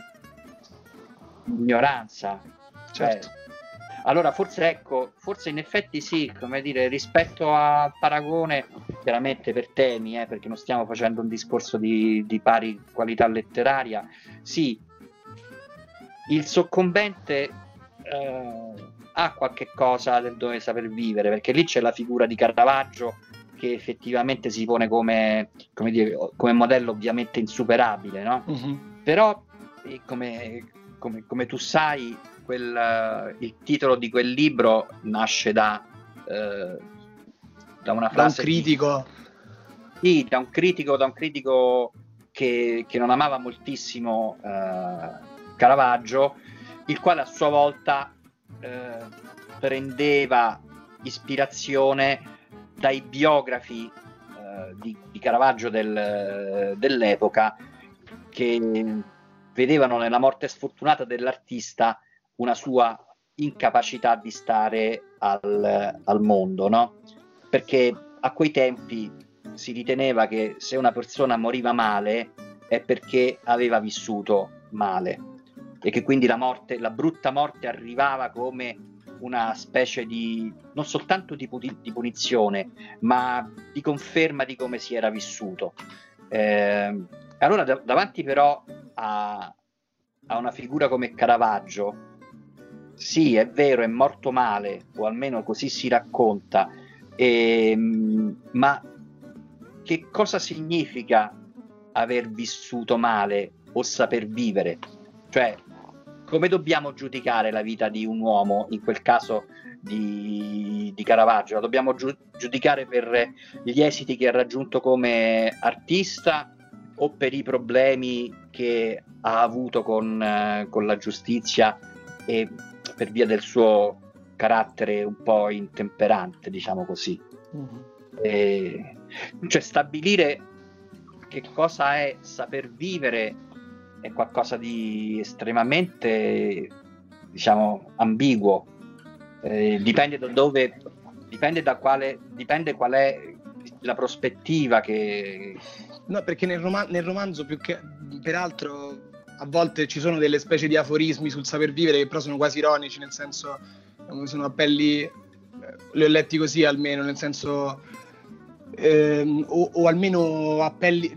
di ignoranza. Cioè, certo. Allora forse ecco, forse in effetti sì, come dire, rispetto al paragone, chiaramente per temi, eh, perché non stiamo facendo un discorso di, di pari qualità letteraria, sì, il soccombente eh, ha qualche cosa del dove saper vivere, perché lì c'è la figura di Caravaggio che effettivamente si pone come, come, dire, come modello ovviamente insuperabile, no? Uh-huh. Però, eh, come, come, come, tu sai, quel, il titolo di quel libro nasce da, eh, da una frase... Da un critico. Di, sì, da un critico, da un critico che, che non amava moltissimo eh, Caravaggio, il quale a sua volta eh, prendeva ispirazione dai biografi eh, di, di, Caravaggio del, dell'epoca che vedevano nella morte sfortunata dell'artista una sua incapacità di stare al, al mondo, no? Perché a quei tempi si riteneva che se una persona moriva male è perché aveva vissuto male e che quindi la morte, la brutta morte arrivava come una specie di non soltanto di, di punizione, ma di conferma di come si era vissuto. Eh, allora, davanti però a, a una figura come Caravaggio, sì, è vero, è morto male, o almeno così si racconta, eh, ma che cosa significa aver vissuto male o saper vivere? Cioè, come dobbiamo giudicare la vita di un uomo, in quel caso di, di Caravaggio? La dobbiamo giu- giudicare per gli esiti che ha raggiunto come artista o per i problemi che ha avuto con, con la giustizia e per via del suo carattere un po' intemperante, diciamo così. Mm-hmm. E, cioè stabilire che cosa è saper vivere è qualcosa di estremamente, diciamo, ambiguo. Eh, dipende da dove, dipende da quale, dipende qual è la prospettiva che... No, perché nel, rom- nel romanzo più che, peraltro, a volte ci sono delle specie di aforismi sul saper vivere che però sono quasi ironici, nel senso, sono appelli, eh, li ho letti così almeno, nel senso ehm, o, o, almeno appelli,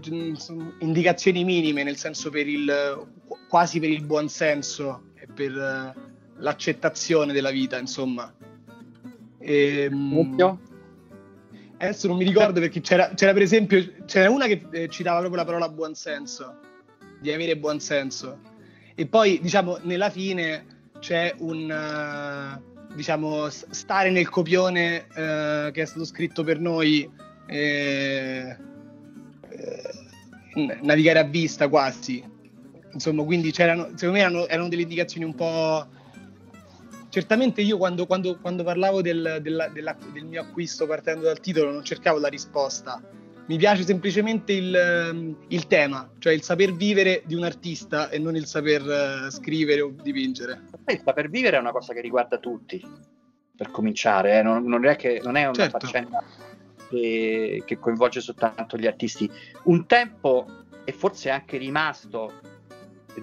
indicazioni minime, nel senso per il, quasi per il buonsenso e per uh, l'accettazione della vita, insomma. E, ehm, adesso non mi ricordo perché c'era, c'era, per esempio c'era una che eh, citava proprio la parola buonsenso, di avere buonsenso. E poi, diciamo, nella fine c'è un... Uh, diciamo, stare nel copione uh, che è stato scritto per noi eh, eh, navigare a vista quasi. Insomma, quindi c'erano, secondo me erano, erano delle indicazioni un po'. Certamente io quando, quando, quando parlavo del, del, del, del, mio acquisto partendo dal titolo non cercavo la risposta, mi piace semplicemente il, il, tema, cioè il saper vivere di un artista e non il saper uh, scrivere o dipingere. Il saper vivere è una cosa che riguarda tutti, per cominciare, eh? non, non, è che, non è una certo. faccenda che, che coinvolge soltanto gli artisti. Un tempo, e forse è anche rimasto,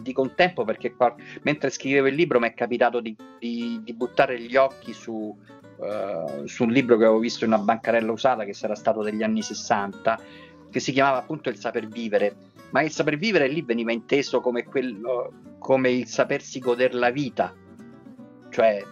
dico un tempo perché qua, mentre scrivevo il libro mi è capitato di, di, di buttare gli occhi su, uh, su, un libro che avevo visto in una bancarella usata che sarà stato degli anni 60 che si chiamava appunto il saper vivere ma il saper vivere lì veniva inteso come, quello, come il sapersi godere la vita cioè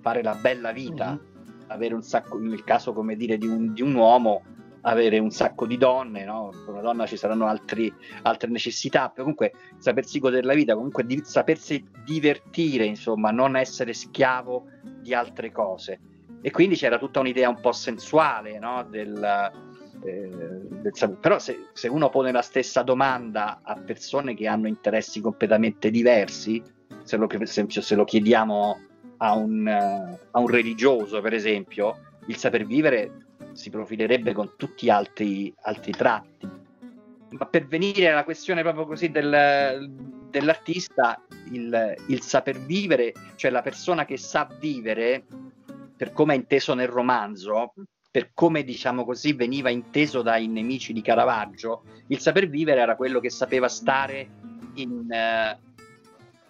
fare la bella vita mm-hmm avere un sacco, nel caso come dire di un, di un uomo, avere un sacco di donne, no? per una donna ci saranno altri, altre necessità, però comunque sapersi godere la vita, comunque di, sapersi divertire, insomma, non essere schiavo di altre cose. E quindi c'era tutta un'idea un po' sensuale no? del, eh, del, però se, se, uno pone la stessa domanda a persone che hanno interessi completamente diversi, se lo, per esempio se lo chiediamo a un, a un religioso, per esempio, il saper vivere si profilerebbe con tutti altri, altri tratti. ma per venire alla questione proprio così del, dell'artista, il, il saper vivere, cioè la persona che sa vivere, per come è inteso nel romanzo, per come diciamo così veniva inteso dai nemici di Caravaggio, il saper vivere era quello che sapeva stare in, uh,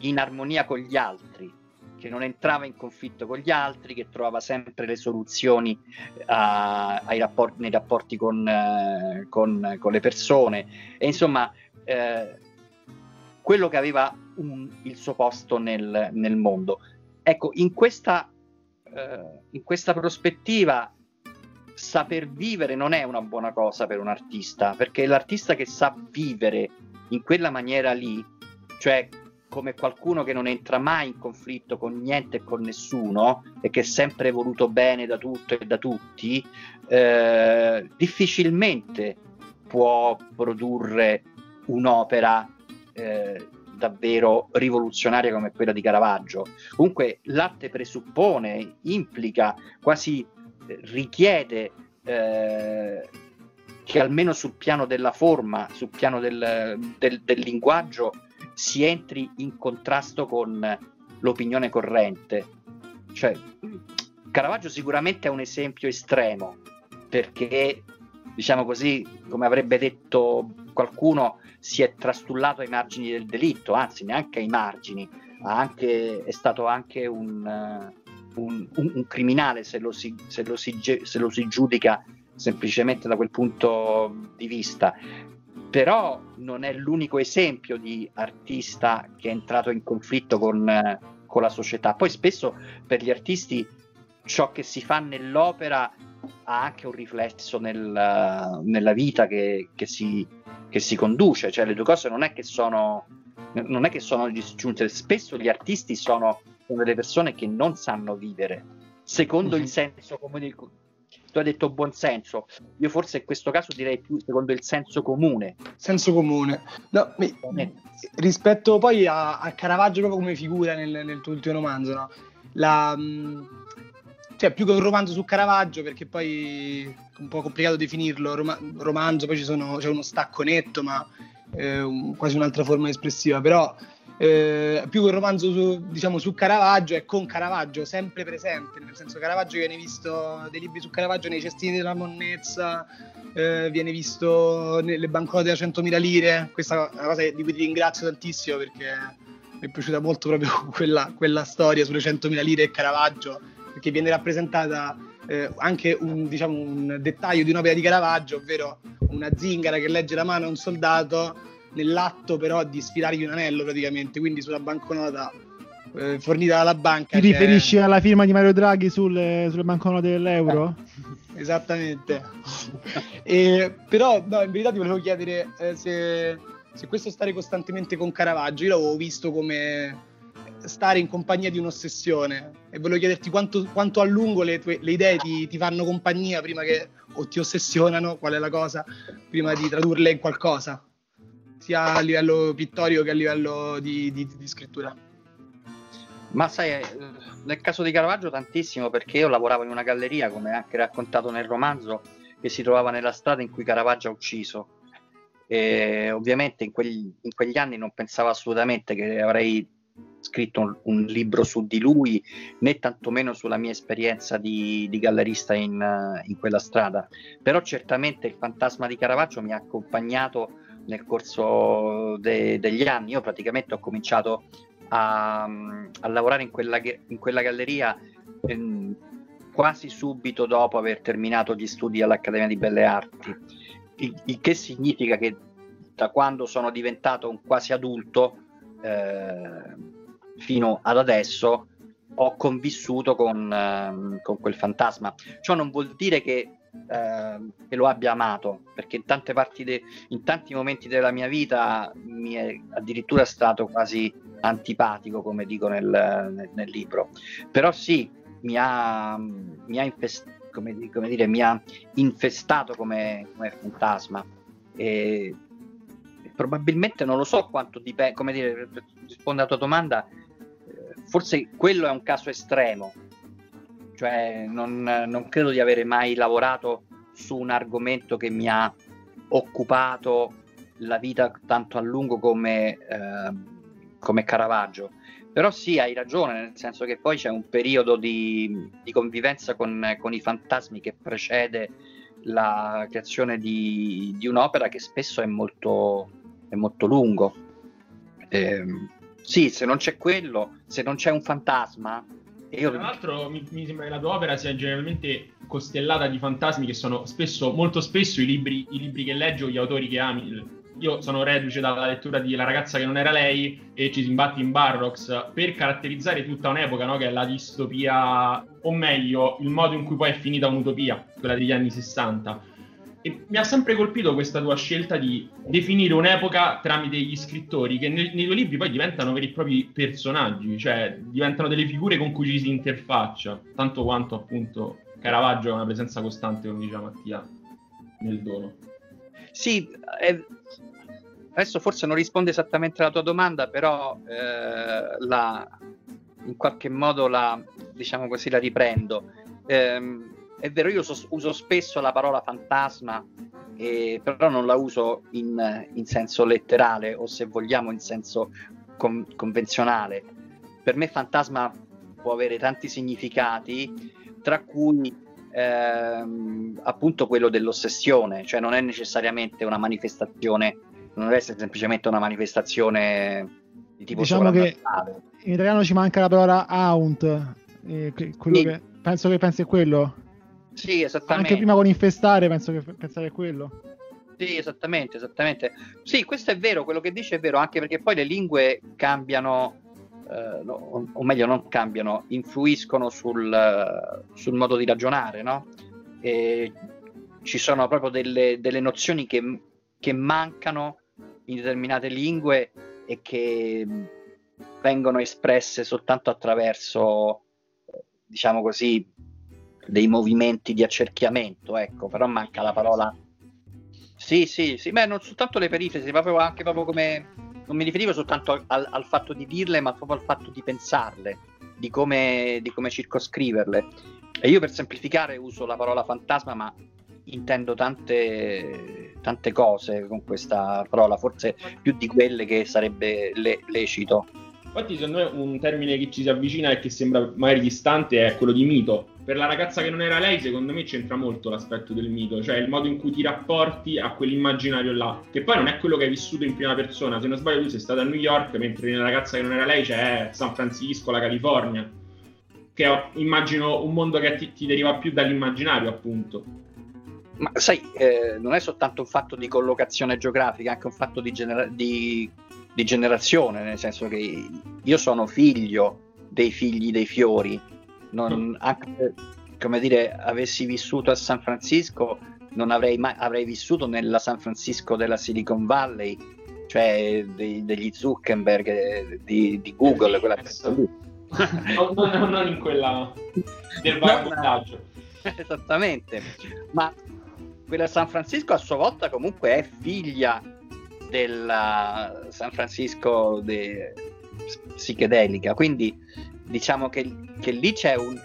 in armonia con gli altri, che non entrava in conflitto con gli altri, che trovava sempre le soluzioni uh, rapporti, nei rapporti con, uh, con, con, le persone e insomma eh, quello che aveva un, il suo posto nel, nel mondo. Ecco, in questa, uh, in questa prospettiva saper vivere non è una buona cosa per un artista, perché l'artista che sa vivere in quella maniera lì, cioè come qualcuno che non entra mai in conflitto con niente e con nessuno e che è sempre voluto bene da tutto e da tutti, eh, difficilmente può produrre un'opera eh, davvero rivoluzionaria come quella di Caravaggio. Comunque l'arte presuppone, implica, quasi eh, richiede eh, che almeno sul piano della forma, sul piano del, del, del linguaggio, si entri in contrasto con l'opinione corrente. Cioè, Caravaggio sicuramente è un esempio estremo, perché, diciamo così, come avrebbe detto qualcuno, si è trastullato ai margini del delitto, anzi neanche ai margini, anche, è stato anche un, uh, un, un, un criminale se lo, si, se, lo si, se lo si giudica semplicemente da quel punto di vista però non è l'unico esempio di artista che è entrato in conflitto con, eh, con, la società. Poi spesso per gli artisti ciò che si fa nell'opera ha anche un riflesso nel, nella vita che, che, si, che, si, conduce, cioè le due cose non è che sono, non è che sono disgiunte, spesso gli artisti sono delle persone che non sanno vivere, secondo mm-hmm. il senso comune tu hai detto buon senso, io forse in questo caso direi più secondo il senso comune. Senso comune. No, mi, rispetto poi a, a, Caravaggio proprio come figura nel, nel tuo ultimo romanzo, no? La, mm, cioè più che un romanzo su Caravaggio, perché poi è un po' complicato definirlo, Roma, romanzo, poi sono, c'è uno stacco netto, ma eh, un, quasi un'altra forma espressiva, però eh, più che un romanzo su, diciamo, su Caravaggio è con Caravaggio sempre presente, nel senso Caravaggio viene visto dei libri su Caravaggio nei cestini della monnezza, eh, viene visto nelle banconote da 100.000 lire, questa è una cosa di cui ti ringrazio tantissimo perché mi è piaciuta molto proprio quella, quella storia sulle 100.000 lire e Caravaggio, perché viene rappresentata eh, anche un, diciamo, un dettaglio di un'opera di Caravaggio, ovvero una zingara che legge la mano a un soldato nell'atto però di sfilargli un anello praticamente, quindi sulla banconota eh, fornita dalla banca. Ti riferisci alla firma di Mario Draghi sulle, sulle banconote dell'euro? Eh, esattamente. e, però no, in verità ti volevo chiedere eh, se, se questo stare costantemente con Caravaggio, io l'avevo visto come stare in compagnia di un'ossessione e volevo chiederti quanto, quanto a lungo le, tue, le idee ti, ti, fanno compagnia prima che o ti ossessionano, qual è la cosa, prima di tradurle in qualcosa sia a livello pittorico che a livello di, di, di scrittura. Ma sai, nel caso di Caravaggio tantissimo perché io lavoravo in una galleria, come anche raccontato nel romanzo, che si trovava nella strada in cui Caravaggio ha ucciso. E ovviamente in quegli, in quegli anni non pensavo assolutamente che avrei scritto un, un, libro su di lui, né tantomeno sulla mia esperienza di, di gallerista in, in, quella strada. Però certamente il fantasma di Caravaggio mi ha accompagnato nel corso de- degli anni. Io praticamente ho cominciato a, a lavorare in quella, in quella galleria ehm, quasi subito dopo aver terminato gli studi all'Accademia di Belle Arti, il, il che significa che da quando sono diventato un quasi adulto eh, fino ad adesso ho convissuto con, eh, con quel fantasma. Ciò non vuol dire che eh, che lo abbia amato, perché in tante parti, de- in tanti momenti della mia vita mi è addirittura stato quasi antipatico, come dico nel, nel, nel libro. Però sì, mi ha, mi ha, infest- come, come dire, mi ha infestato come, come fantasma. E, probabilmente non lo so quanto dipende, come dire, rispondo alla tua domanda, eh, forse quello è un caso estremo, cioè non, non, credo di avere mai lavorato su un argomento che mi ha occupato la vita tanto a lungo come, eh, come Caravaggio. Però sì, hai ragione, nel senso che poi c'è un periodo di, di convivenza con, con, i fantasmi che precede la creazione di, di un'opera che spesso è molto, è molto lungo. Eh, sì, se non c'è quello, se non c'è un fantasma, io... Tra l'altro mi, mi, sembra che la tua opera sia generalmente costellata di fantasmi che sono spesso, molto spesso i libri, i libri che leggo, gli autori che ami. Io sono reduce dalla lettura di La ragazza che non era lei e ci si imbatte in Barrocks per caratterizzare tutta un'epoca, no? che è la distopia, o meglio, il modo in cui poi è finita un'utopia, quella degli anni 60 e mi ha sempre colpito questa tua scelta di definire un'epoca tramite gli scrittori che nei, nei tuoi libri poi diventano veri e propri personaggi, cioè diventano delle figure con cui ci si interfaccia, tanto quanto appunto Caravaggio è una presenza costante, come diceva Mattia, nel dono. Sì, eh, adesso forse non risponde esattamente alla tua domanda, però eh, la, in qualche modo la, diciamo così, la riprendo. Eh, è vero, io uso, uso spesso la parola fantasma, eh, però non la uso in, in, senso letterale o se vogliamo in senso con, convenzionale. Per me fantasma può avere tanti significati, tra cui ehm, appunto quello dell'ossessione, cioè non è necessariamente una manifestazione, non deve essere semplicemente una manifestazione di tipo diciamo che in italiano ci manca la parola aunt, eh, quello sì. che, penso che pensi quello. Sì, esattamente. Anche prima con infestare penso che pensare a quello. Sì, esattamente, esattamente. Sì, questo è vero, quello che dice è vero, anche perché poi le lingue cambiano, eh, no, o meglio non cambiano, influiscono sul, sul modo di ragionare, no? E ci sono proprio delle, delle nozioni che, che mancano in determinate lingue e che vengono espresse soltanto attraverso, diciamo così, dei movimenti di accerchiamento, ecco, però manca la parola. Sì, sì, sì, beh, non soltanto le perifrasi, proprio anche proprio come non mi riferivo soltanto al, al, fatto di dirle, ma proprio al fatto di pensarle, di come, di come circoscriverle. E io per semplificare uso la parola fantasma, ma intendo tante, tante cose con questa parola, forse più di quelle che sarebbe le, lecito. Infatti, secondo me un termine che ci si avvicina e che sembra magari distante è quello di mito. Per la ragazza che non era lei, secondo me c'entra molto l'aspetto del mito, cioè il modo in cui ti rapporti a quell'immaginario là, che poi non è quello che hai vissuto in prima persona. Se non sbaglio, tu sei stata a New York, mentre nella ragazza che non era lei c'è San Francisco, la California, che è, immagino un mondo che ti, ti deriva più dall'immaginario, appunto. Ma sai, eh, non è soltanto un fatto di collocazione geografica, è anche un fatto di, genera- di di generazione, nel senso che io sono figlio dei figli dei fiori, non, anche come dire, avessi vissuto a San Francisco, non avrei mai avrei vissuto nella San Francisco della Silicon Valley, cioè dei, degli Zuckerberg, eh, di, di Google, quella no, no, non in quella del vagabottaggio. Esattamente, ma quella San Francisco a sua volta comunque è figlia della San Francisco de... psichedelica. Quindi diciamo che, che lì c'è un,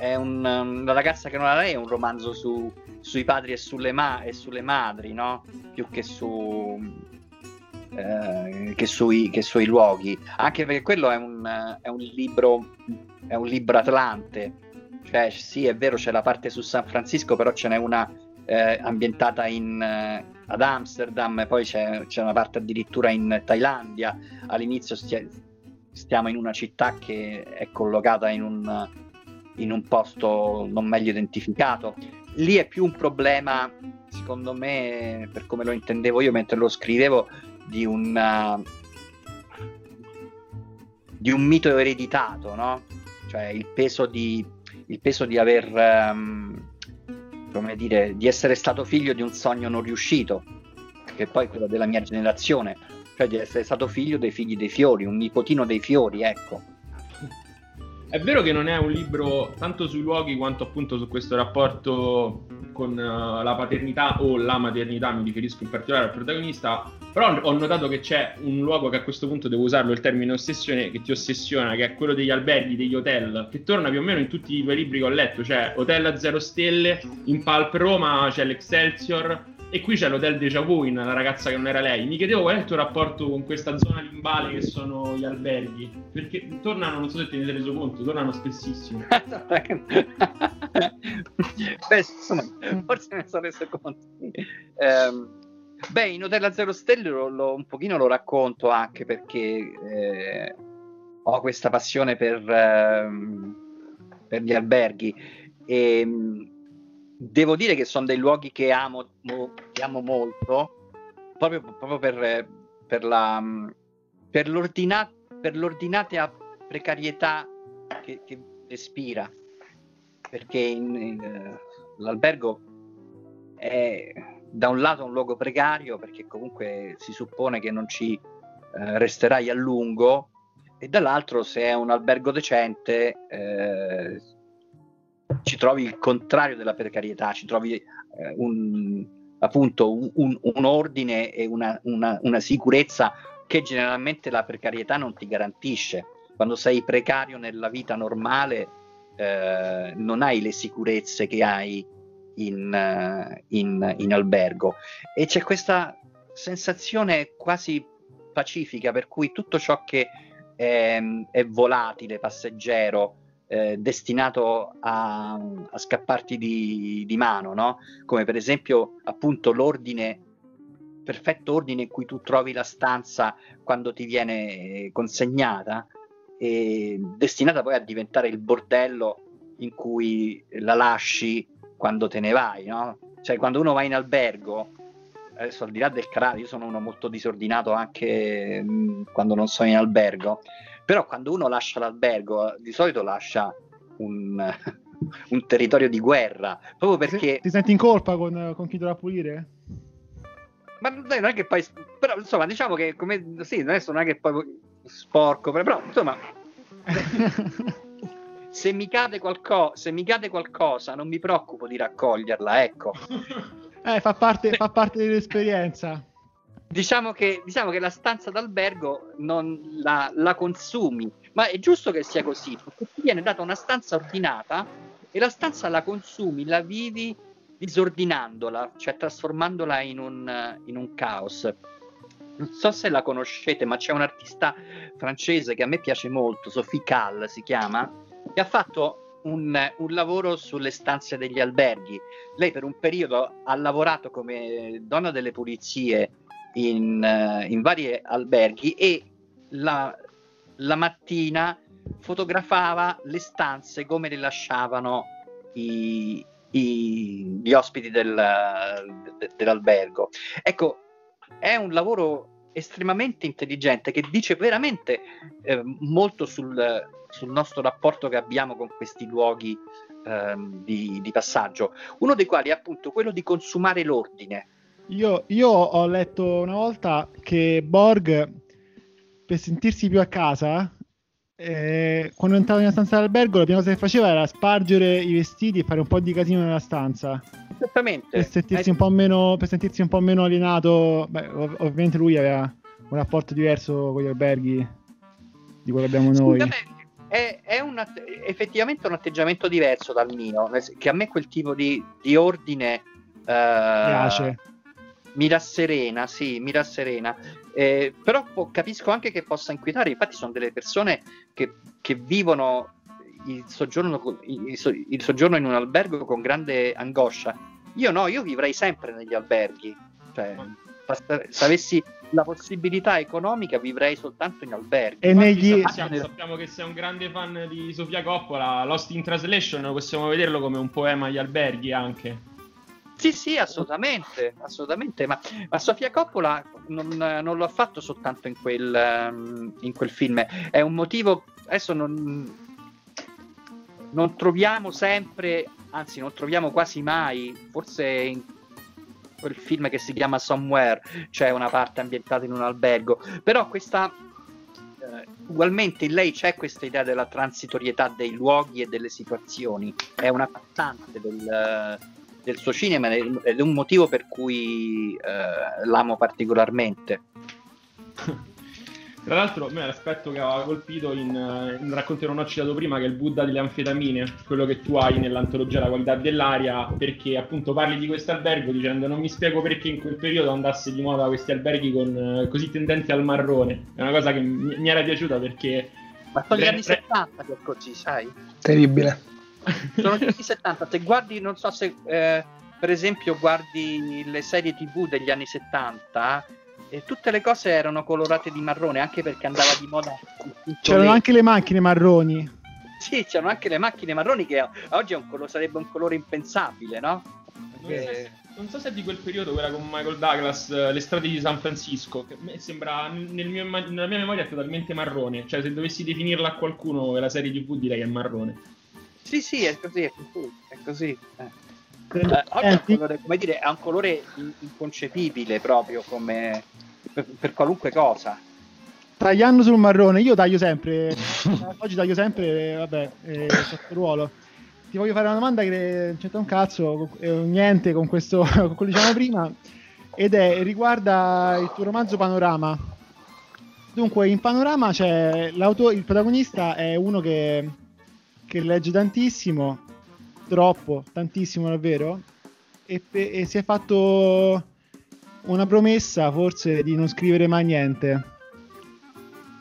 un, una ragazza che non ha lei, è un romanzo su, sui padri e sulle, ma- e sulle madri, no? Più che su... Eh, che, sui, che, sui, luoghi, anche perché quello è un, è un libro è un libro atlante, cioè sì è vero c'è la parte su San Francisco, però ce n'è una eh, ambientata in, eh, ad Amsterdam, poi c'è, c'è, una parte addirittura in Thailandia. All'inizio stia, stiamo in una città che è collocata in un, in un posto non meglio identificato. Lì è più un problema, secondo me, per come lo intendevo io mentre lo scrivevo, di un, di un mito ereditato, no? Cioè il peso di, il peso di aver um, come dire, di essere stato figlio di un sogno non riuscito, che è poi quello della mia generazione, cioè di essere stato figlio dei figli dei fiori, un nipotino dei fiori, ecco. È vero che non è un libro tanto sui luoghi quanto appunto su questo rapporto con uh, la paternità o la maternità, mi riferisco in particolare al protagonista, però ho notato che c'è un luogo che a questo punto devo usarlo il termine ossessione che ti ossessiona, che è quello degli alberghi, degli hotel, che torna più o meno in tutti i tuoi libri che ho letto, cioè Hotel a zero stelle, in Palp Roma c'è l'Excelsior e qui c'è l'hotel Deja Vu in la ragazza che non era lei. Mi chiedevo qual è il tuo rapporto con questa zona limbale che sono gli alberghi, perché tornano, non so se te ne sei reso conto, tornano spessissimo. Beh, insomma, forse ne sono reso conto. Eh, beh, in Hotel a Zero Stelle lo, lo, un pochino lo racconto anche perché eh, ho questa passione per, eh, per gli alberghi e ehm, devo dire che sono dei luoghi che amo, mo, che amo molto proprio, proprio per, per, la, per, l'ordina, per l'ordinata precarietà che, che respira. Perché in, in, eh, l'albergo è da un lato un luogo precario perché comunque si suppone che non ci eh, resterai a lungo e dall'altro se è un albergo decente eh, ci trovi il contrario della precarietà, ci trovi eh, un, appunto un, un, ordine e una, una, una sicurezza che generalmente la precarietà non ti garantisce. Quando sei precario nella vita normale eh, non hai le sicurezze che hai in, uh, in, in, albergo e c'è questa sensazione quasi pacifica per cui tutto ciò che è, è volatile, passeggero, eh, destinato a, a, scapparti di, di mano, no? come per esempio appunto l'ordine perfetto ordine in cui tu trovi la stanza quando ti viene consegnata e destinata poi a diventare il bordello in cui la lasci quando te ne vai, no? Cioè quando uno va in albergo, adesso al di là del carattere, io sono uno molto disordinato anche mh, mm, quando non sono in albergo, però quando uno lascia l'albergo, di solito lascia un, un territorio di guerra, proprio perché... Ti senti in colpa con, con chi dovrà pulire? Ma non è che poi... Però insomma, diciamo che come... Sì, adesso non è che poi sporco, però insomma... se, mi cade qualco- se mi cade qualcosa non mi preoccupo di raccoglierla, ecco. eh, fa parte, fa parte dell'esperienza. Diciamo che, diciamo che, la stanza d'albergo non la, la, consumi, ma è giusto che sia così, perché ti viene data una stanza ordinata e la stanza la consumi, la vivi disordinandola, cioè trasformandola in un, in un caos. Non so se la conoscete, ma c'è un artista francese che a me piace molto, Sophie Calle si chiama, che ha fatto un, un, lavoro sulle stanze degli alberghi. Lei per un periodo ha lavorato come donna delle pulizie in, uh, in vari alberghi e la, la, mattina fotografava le stanze come le lasciavano i, i, gli ospiti del, de, dell'albergo. Ecco, è un lavoro estremamente intelligente che dice veramente eh, molto sul, sul, nostro rapporto che abbiamo con questi luoghi eh, di, di passaggio, uno dei quali è appunto quello di consumare l'ordine io, io, ho letto una volta che Borg, per sentirsi più a casa, eh, quando entrava in una stanza d'albergo, la prima cosa che faceva era spargere i vestiti e fare un po' di casino nella stanza. Esattamente. Per sentirsi, un po, meno, per sentirsi un po' meno alienato. Beh, ov- ovviamente lui aveva un rapporto diverso con gli alberghi di quello che abbiamo noi. Scusate, è, è un, effettivamente un atteggiamento diverso dal mio, che a me quel tipo di, di ordine... Uh, piace mi rasserena, sì, mi rasserena. Eh, però po- capisco anche che possa inquietare, infatti sono delle persone che, che vivono il soggiorno, il, il soggiorno, in un albergo con grande angoscia. Io no, io vivrei sempre negli alberghi. Cioè, se avessi la possibilità economica vivrei soltanto in alberghi. E negli... sappiamo, sappiamo, che sei un grande fan di Sofia Coppola, Lost in Translation, possiamo vederlo come un poema agli alberghi anche. Sì, sì, assolutamente, assolutamente. Ma, ma Sofia Coppola non, non, lo ha fatto soltanto in quel, um, in quel film. È un motivo. Adesso non, non troviamo sempre, anzi, non troviamo quasi mai, forse in quel film che si chiama Somewhere c'è una parte ambientata in un albergo. Però questa. Uh, ugualmente in lei c'è questa idea della transitorietà dei luoghi e delle situazioni, è una passante del, del suo cinema ed è un motivo per cui eh, l'amo particolarmente. Tra l'altro, a me l'aspetto che aveva colpito in, eh, in racconto che non ho citato prima, che è il Buddha delle anfetamine, quello che tu hai nell'antologia La qualità dell'aria, perché appunto parli di questo albergo dicendo non mi spiego perché in quel periodo andasse di moda questi alberghi con, eh, così tendenti al marrone. È una cosa che mi, mi era piaciuta perché... Ma sono gli anni 70 che è così, sai? Terribile. Sono gli anni 70. Se guardi, non so se... Eh, per esempio guardi le serie tv degli anni 70 e tutte le cose erano colorate di marrone anche perché andava di moda c'erano anche le macchine marroni sì c'erano anche le macchine marroni che oggi un colore, sarebbe un colore impensabile no? Perché... non so se è di quel periodo quella con Michael Douglas le strade di San Francisco che a me sembra nel mio, nella mia memoria è totalmente marrone cioè se dovessi definirla a qualcuno la serie tv direi che è marrone sì sì è così è così, è così. Eh. Eh, oggi è un colore, come dire, è un colore inconcepibile proprio come per, per qualunque cosa. Tagliando sul marrone, io taglio sempre. oggi taglio sempre, vabbè, eh, sotto ruolo. Ti voglio fare una domanda che non c'entra un cazzo, eh, niente con questo, con quello diciamo prima, ed è riguarda il tuo romanzo Panorama. Dunque, in Panorama c'è il protagonista è uno che, che legge tantissimo troppo, tantissimo davvero, e, pe- e si è fatto una promessa forse di non scrivere mai niente.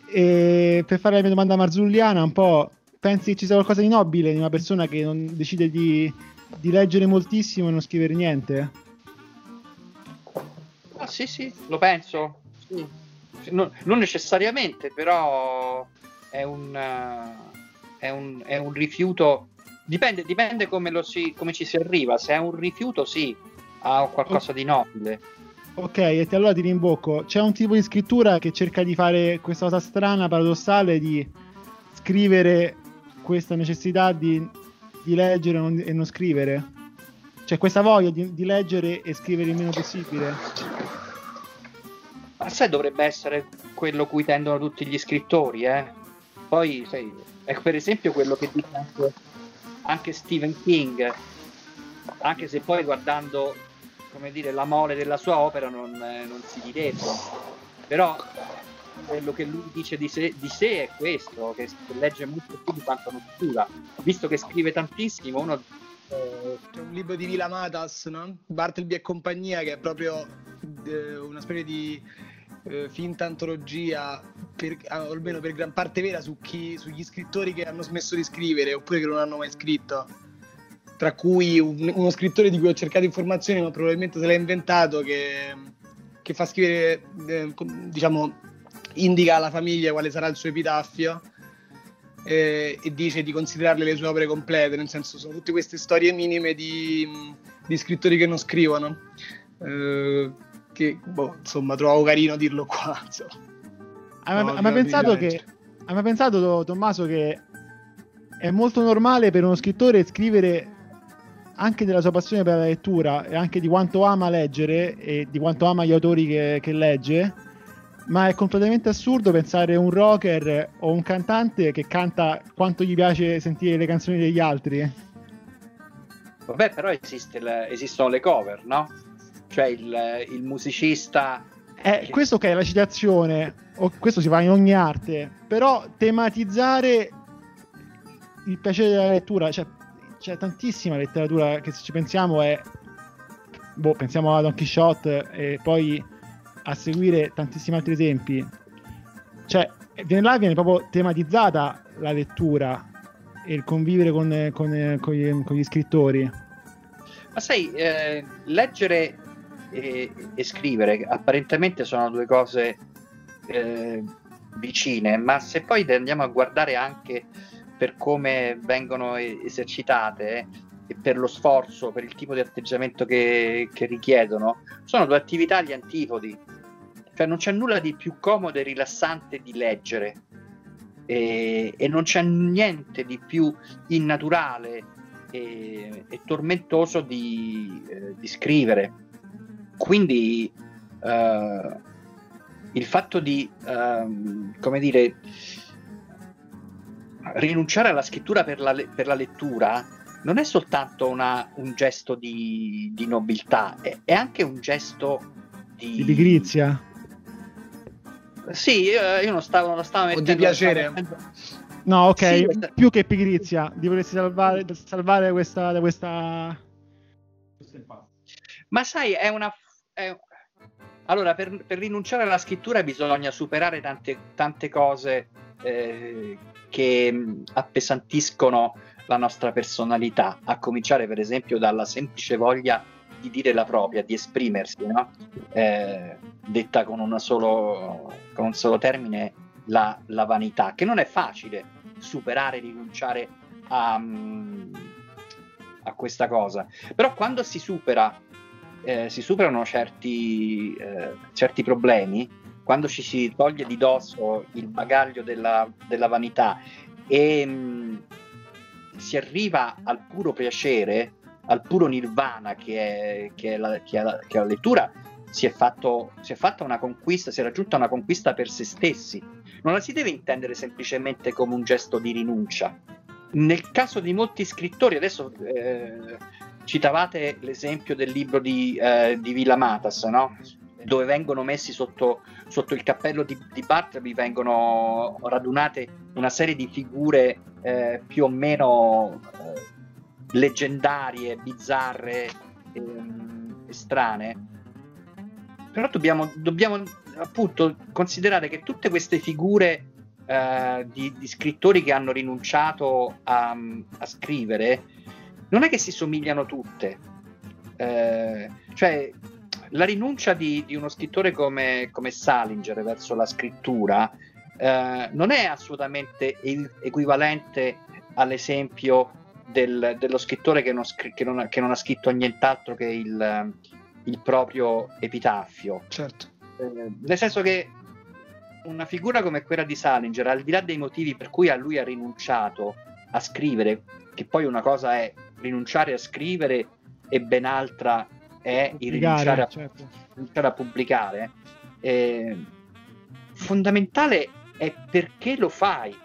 E per fare la mia domanda marzulliana, un po' pensi che ci sia qualcosa di nobile in una persona che non decide di, di leggere moltissimo e non scrivere niente? Ah, sì, sì, lo penso. Sì. Non, non, necessariamente, però è un, uh, è un, è un rifiuto Dipende, dipende come, si, come, ci si arriva. Se è un rifiuto, sì, ha qualcosa di nobile. Ok, e allora ti rimbocco. C'è un tipo di scrittura che cerca di fare questa cosa strana, paradossale, di scrivere questa necessità di, di leggere e non, e non, scrivere? C'è questa voglia di, di, leggere e scrivere il meno possibile? Ma sai, dovrebbe essere quello cui tendono tutti gli scrittori, eh? Poi, sai, è per esempio quello che dice anche anche Stephen King, anche se poi guardando come dire, la mole della sua opera non, eh, non si direbbe, però quello che lui dice di sé, di sé, è questo, che legge molto più di quanto non scriva, visto che scrive tantissimo, uno... Eh... C'è un libro di Vila Matas, no? Bartleby e compagnia, che è proprio eh, una specie di eh, finta antologia, per, almeno per gran parte vera, su chi, sugli scrittori che hanno smesso di scrivere oppure che non hanno mai scritto. Tra cui un, uno scrittore di cui ho cercato informazioni, ma probabilmente se l'ha inventato, che, che fa scrivere, eh, diciamo, indica alla famiglia quale sarà il suo epitaffio. Eh, e dice di considerarle le sue opere complete, nel senso sono tutte queste storie minime di, di scrittori che non scrivono. Eh, che boh, insomma trovo carino dirlo qua. Hai mai, mai pensato che hai mai pensato Tommaso che è molto normale per uno scrittore scrivere anche della sua passione per la lettura e anche di quanto ama leggere e di quanto ama gli autori che, che legge, ma è completamente assurdo pensare a un rocker o un cantante che canta quanto gli piace sentire le canzoni degli altri. Vabbè, però esiste le, esistono le cover, no? Cioè il, il musicista... Eh. Questo che è la citazione, o questo si fa in ogni arte, però tematizzare il piacere della lettura, cioè c'è tantissima letteratura che se ci pensiamo è... Boh, pensiamo a Don Quixote e poi a seguire tantissimi altri esempi. Cioè, viene là viene proprio tematizzata la lettura e il convivere con, con, con, gli, con gli, scrittori. Ma sai, eh, leggere e, e scrivere. Apparentemente sono due cose eh, vicine, ma se poi andiamo a guardare anche per come vengono esercitate e per lo sforzo, per il tipo di atteggiamento che, che richiedono, sono due attività agli antipodi. Cioè non c'è nulla di più comodo e rilassante di leggere. E, e non c'è niente di più innaturale e, e tormentoso di, eh, di scrivere quindi uh, il fatto di, uh, come dire, rinunciare alla scrittura per la, per la lettura non è soltanto una, un gesto di, di nobiltà, è, è, anche un gesto di... Di pigrizia? Sì, io, io non stavo, non stavo O mettendo... di piacere. No, ok, Sì, questa- più che pigrizia, di volersi salvare, salvare questa, da questa... Ma sai, è una... è- Allora, per, per rinunciare alla scrittura bisogna superare tante, tante cose eh, che mh, appesantiscono la nostra personalità, a cominciare per esempio dalla semplice voglia di dire la propria, di esprimersi, no? Eh, detta con, solo, con un solo termine, la, la vanità, che non è facile superare, rinunciare a, mh, a questa cosa. Però quando si supera eh, si superano certi, eh, certi problemi, quando ci si toglie di dosso il bagaglio della, della vanità e mh, si arriva al puro piacere, al puro nirvana che è, che è, la, che è la- che è la lettura, si è, fatto, si è fatta una conquista, si è raggiunta una conquista per se stessi. Non la si deve intendere semplicemente come un gesto di rinuncia. Nel caso di molti scrittori, adesso eh, citavate l'esempio del libro di, eh, di Villa Matas, no? dove vengono messi sotto, sotto il cappello di, di Bartleby, vengono radunate una serie di figure eh, più o meno eh, leggendarie, bizzarre, ehm, strane. Però dobbiamo, dobbiamo appunto considerare che tutte queste figure eh, di, di scrittori che hanno rinunciato a, a scrivere non è che si somigliano tutte. Eh, cioè, la rinuncia di, di uno scrittore come, come Salinger verso la scrittura eh, non è assolutamente e- equivalente all'esempio del- dello scrittore che non, scri- che non ha, che non ha scritto nient'altro che il, il proprio epitaffio. Certo. Eh, nel senso che una figura come quella di Salinger, al di là dei motivi per cui a lui ha rinunciato a scrivere, che poi una cosa è rinunciare a scrivere e ben altra è il rinunciare a, certo. rinunciare a pubblicare, eh, fondamentale è perché lo fai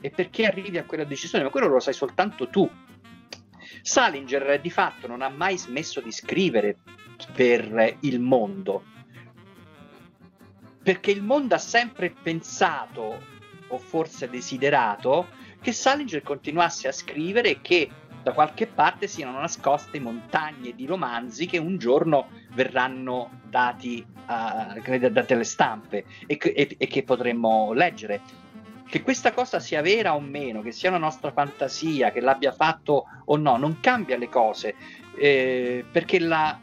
e perché arrivi a quella decisione, ma quello lo sai soltanto tu. Salinger di fatto non ha mai smesso di scrivere per il mondo, perché il mondo ha sempre pensato, o forse desiderato, che Salinger continuasse a scrivere e che da qualche parte siano nascoste montagne di romanzi che un giorno verranno dati alle stampe e e- e che potremmo leggere. Che questa cosa sia vera o meno, che sia una nostra fantasia, che l'abbia fatto o no, non cambia le cose, eh, perché la,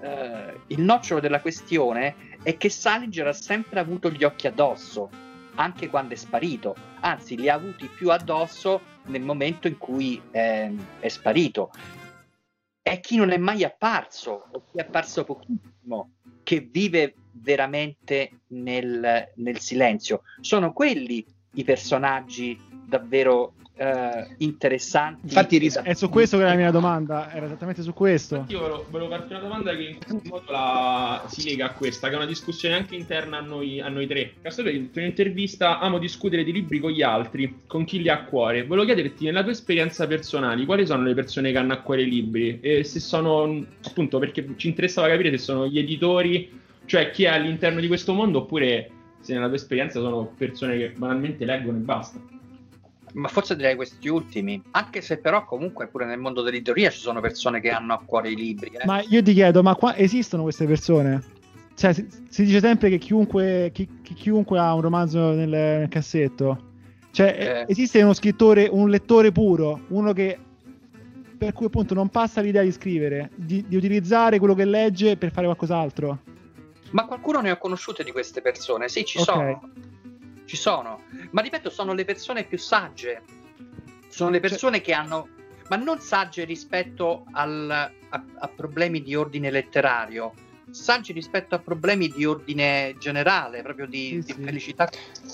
eh, il nocciolo della questione è che Salinger ha sempre avuto gli occhi addosso, anche quando è sparito, anzi li ha avuti più addosso nel momento in cui eh, è sparito. È chi non è mai apparso, o chi è apparso pochissimo, che vive veramente nel, nel silenzio. Sono quelli i personaggi davvero eh, interessanti. Infatti ris- È su questo che era la mia domanda, era esattamente su questo. Io volevo, volevo farti una domanda che in qualche modo la- si lega a questa, che è una discussione anche interna a noi, a noi tre. Castro, in un'intervista amo discutere di libri con gli altri, con chi li ha a cuore. Volevo chiederti, nella tua esperienza personale, quali sono le persone che hanno a cuore i libri? E se sono, appunto, perché ci interessava capire se sono gli editori, cioè chi è all'interno di questo mondo, oppure se nella tua esperienza sono persone che banalmente leggono e basta. Ma forse direi questi ultimi, anche se però comunque pure nel mondo dell'editoria ci sono persone che hanno a cuore i libri. eh. Ma io ti chiedo, ma qua esistono queste persone? Cioè, si, si dice sempre che chiunque, chi- chi- chiunque ha un romanzo nel, nel cassetto. Cioè, Eh. eh, esiste uno scrittore, un lettore puro, uno che per cui appunto non passa l'idea di scrivere, di, di utilizzare quello che legge per fare qualcos'altro. Ma qualcuno ne ho conosciute di queste persone, sì, ci Ok. sono. Ci sono. Ma ripeto, sono le persone più sagge. Sono le persone che hanno, ma non sagge rispetto al- a, a problemi di ordine letterario, saggi rispetto a problemi di ordine generale, proprio di, Sì, di sì. felicità,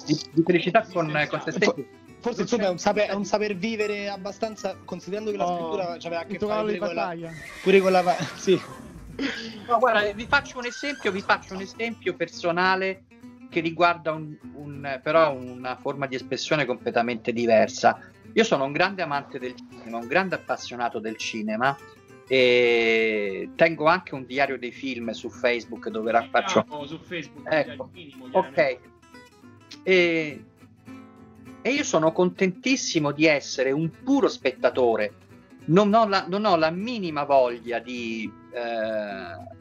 di, di felicità con, con se stessi. Forse insomma è un, saper, è un saper vivere abbastanza, considerando che la Oh, scrittura aveva a il che fare pure con la, pure con la... Sì. No, guarda, vi faccio un esempio, vi faccio un esempio personale che riguarda un, un- però una forma di espressione completamente diversa. Io sono un grande amante del cinema, un grande appassionato del cinema e tengo anche un diario dei film su Facebook dove faccio Siamo su Facebook, Ecco, minimo, Ok. E, e io sono contentissimo di essere un puro spettatore. Non ho la, non ho la minima voglia di eh,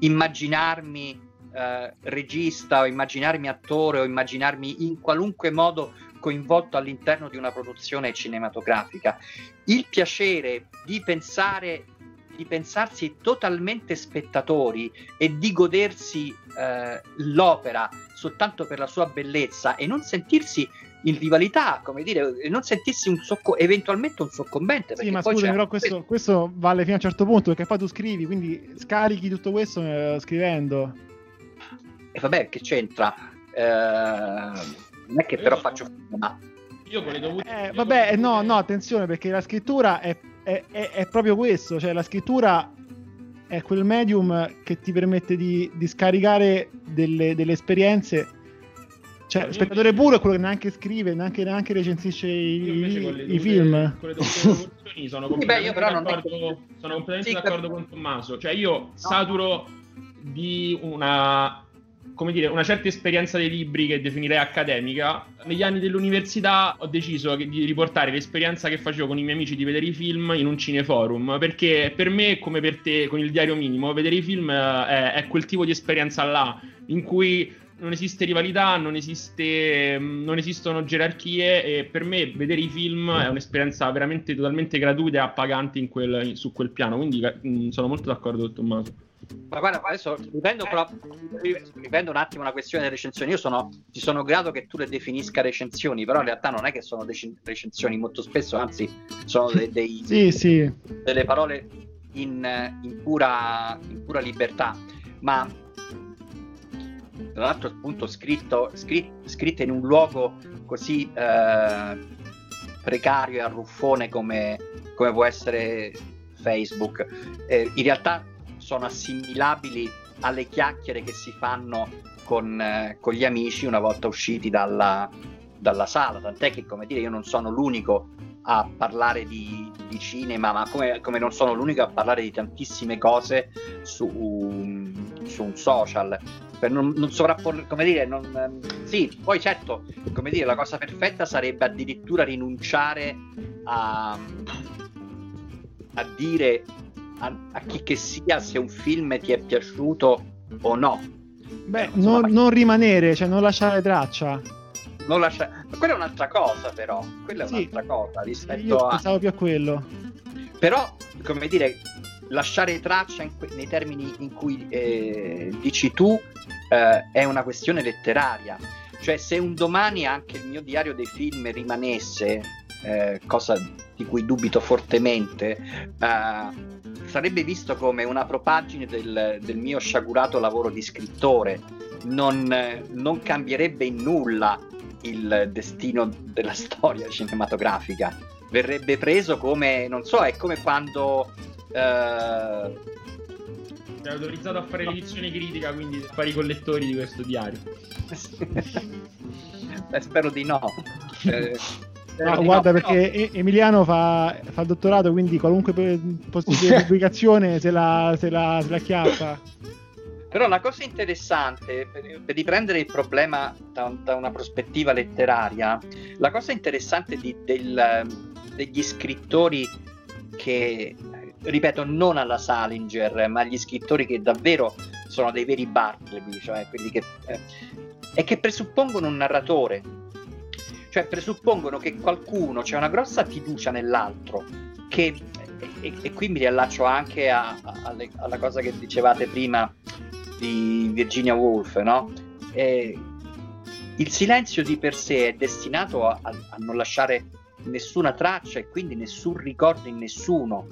immaginarmi eh, regista o immaginarmi attore o immaginarmi in qualunque modo coinvolto all'interno di una produzione cinematografica. Il piacere di pensare di pensarsi totalmente spettatori e di godersi eh, l'opera soltanto per la sua bellezza e non sentirsi in rivalità, come dire, non sentirsi un socco- eventualmente un soccombente. Sì, ma scusa, però questo, questo, vale fino a un certo punto, perché poi tu scrivi, quindi scarichi tutto questo eh, scrivendo. E vabbè, che c'entra? Eh, non è che però faccio... Ma... Io con le dovute... Eh, vabbè, no, no, attenzione, perché la scrittura è, è, è, è, proprio questo, cioè la scrittura è quel medium che ti permette di, di scaricare delle, delle esperienze cioè, lo spettatore puro è quello che neanche scrive, neanche, neanche recensisce i, i film. Con le dovute sono completamente, Beh, d'accordo, sono completamente sì, d'accordo con Tommaso. Cioè, io no. saturo di una come dire, una certa esperienza dei libri che definirei accademica. Negli anni dell'università ho deciso di riportare l'esperienza che facevo con i miei amici di vedere i film in un cineforum, perché per me, come per te, con il diario minimo, vedere i film eh, è, è quel tipo di esperienza là, in cui non esiste rivalità, non, esiste, non esistono gerarchie e per me vedere i film è un'esperienza veramente totalmente gratuita e appagante quel, su quel piano, quindi mh, mm, sono molto d'accordo con Tommaso. Ma guarda, adesso riprendo, però, riprendo un attimo una questione delle recensioni. Io sono, ti sono grato che tu le definisca recensioni, però in realtà non è che sono dec- recensioni molto spesso, anzi sono dei, dei, sì, sì. delle parole in, in, pura, in pura libertà. Ma tra l'altro appunto scritto, scritto, scritte in un luogo così eh, precario e arruffone come, come può essere Facebook. Eh, in realtà sono assimilabili alle chiacchiere che si fanno con, eh, con gli amici una volta usciti dalla, dalla, sala, tant'è che come dire io non sono l'unico a parlare di, di cinema, ma come, come, non sono l'unico a parlare di tantissime cose su, su un social. Per non, non sovrapporre, come dire, non, ehm, sì, poi certo, come dire, la cosa perfetta sarebbe addirittura rinunciare a, a dire a, a, chi che sia se un film ti è piaciuto o no. Beh, non, non rimanere, cioè non lasciare traccia. Non lasciare... Ma quella è un'altra cosa, però. Quella è sì. un'altra cosa rispetto Io a. Pensavo più a quello. Però, come dire, lasciare traccia que- nei termini in cui eh, dici tu eh, è una questione letteraria. Cioè, se un domani anche il mio diario dei film rimanesse, eh, cosa di cui dubito fortemente, eh, sarebbe visto come una propagine del, del mio sciagurato lavoro di scrittore. Non, non cambierebbe in nulla il destino della storia cinematografica. Verrebbe preso come, non so, è come quando eh... È autorizzato a fare l'edizione critica, quindi fare i collettori di questo diario. Beh, spero di no. Eh, no guarda, no, perché no. Emiliano fa, fa, il dottorato, quindi qualunque pubblicazione se la, se, la, se la chiappa. Però la cosa interessante, per, per riprendere il problema da, da, una prospettiva letteraria, la cosa interessante di, del, degli scrittori che ripeto, non alla Salinger, ma agli scrittori che davvero sono dei veri Bartleby, cioè quelli che, eh, e che presuppongono un narratore, cioè presuppongono che qualcuno, c'è una grossa fiducia nell'altro, che, e, e qui mi riallaccio anche a, a, alle, alla cosa che dicevate prima di Virginia Woolf, no? E, il silenzio di per sé è destinato a, a non lasciare nessuna traccia e quindi nessun ricordo in nessuno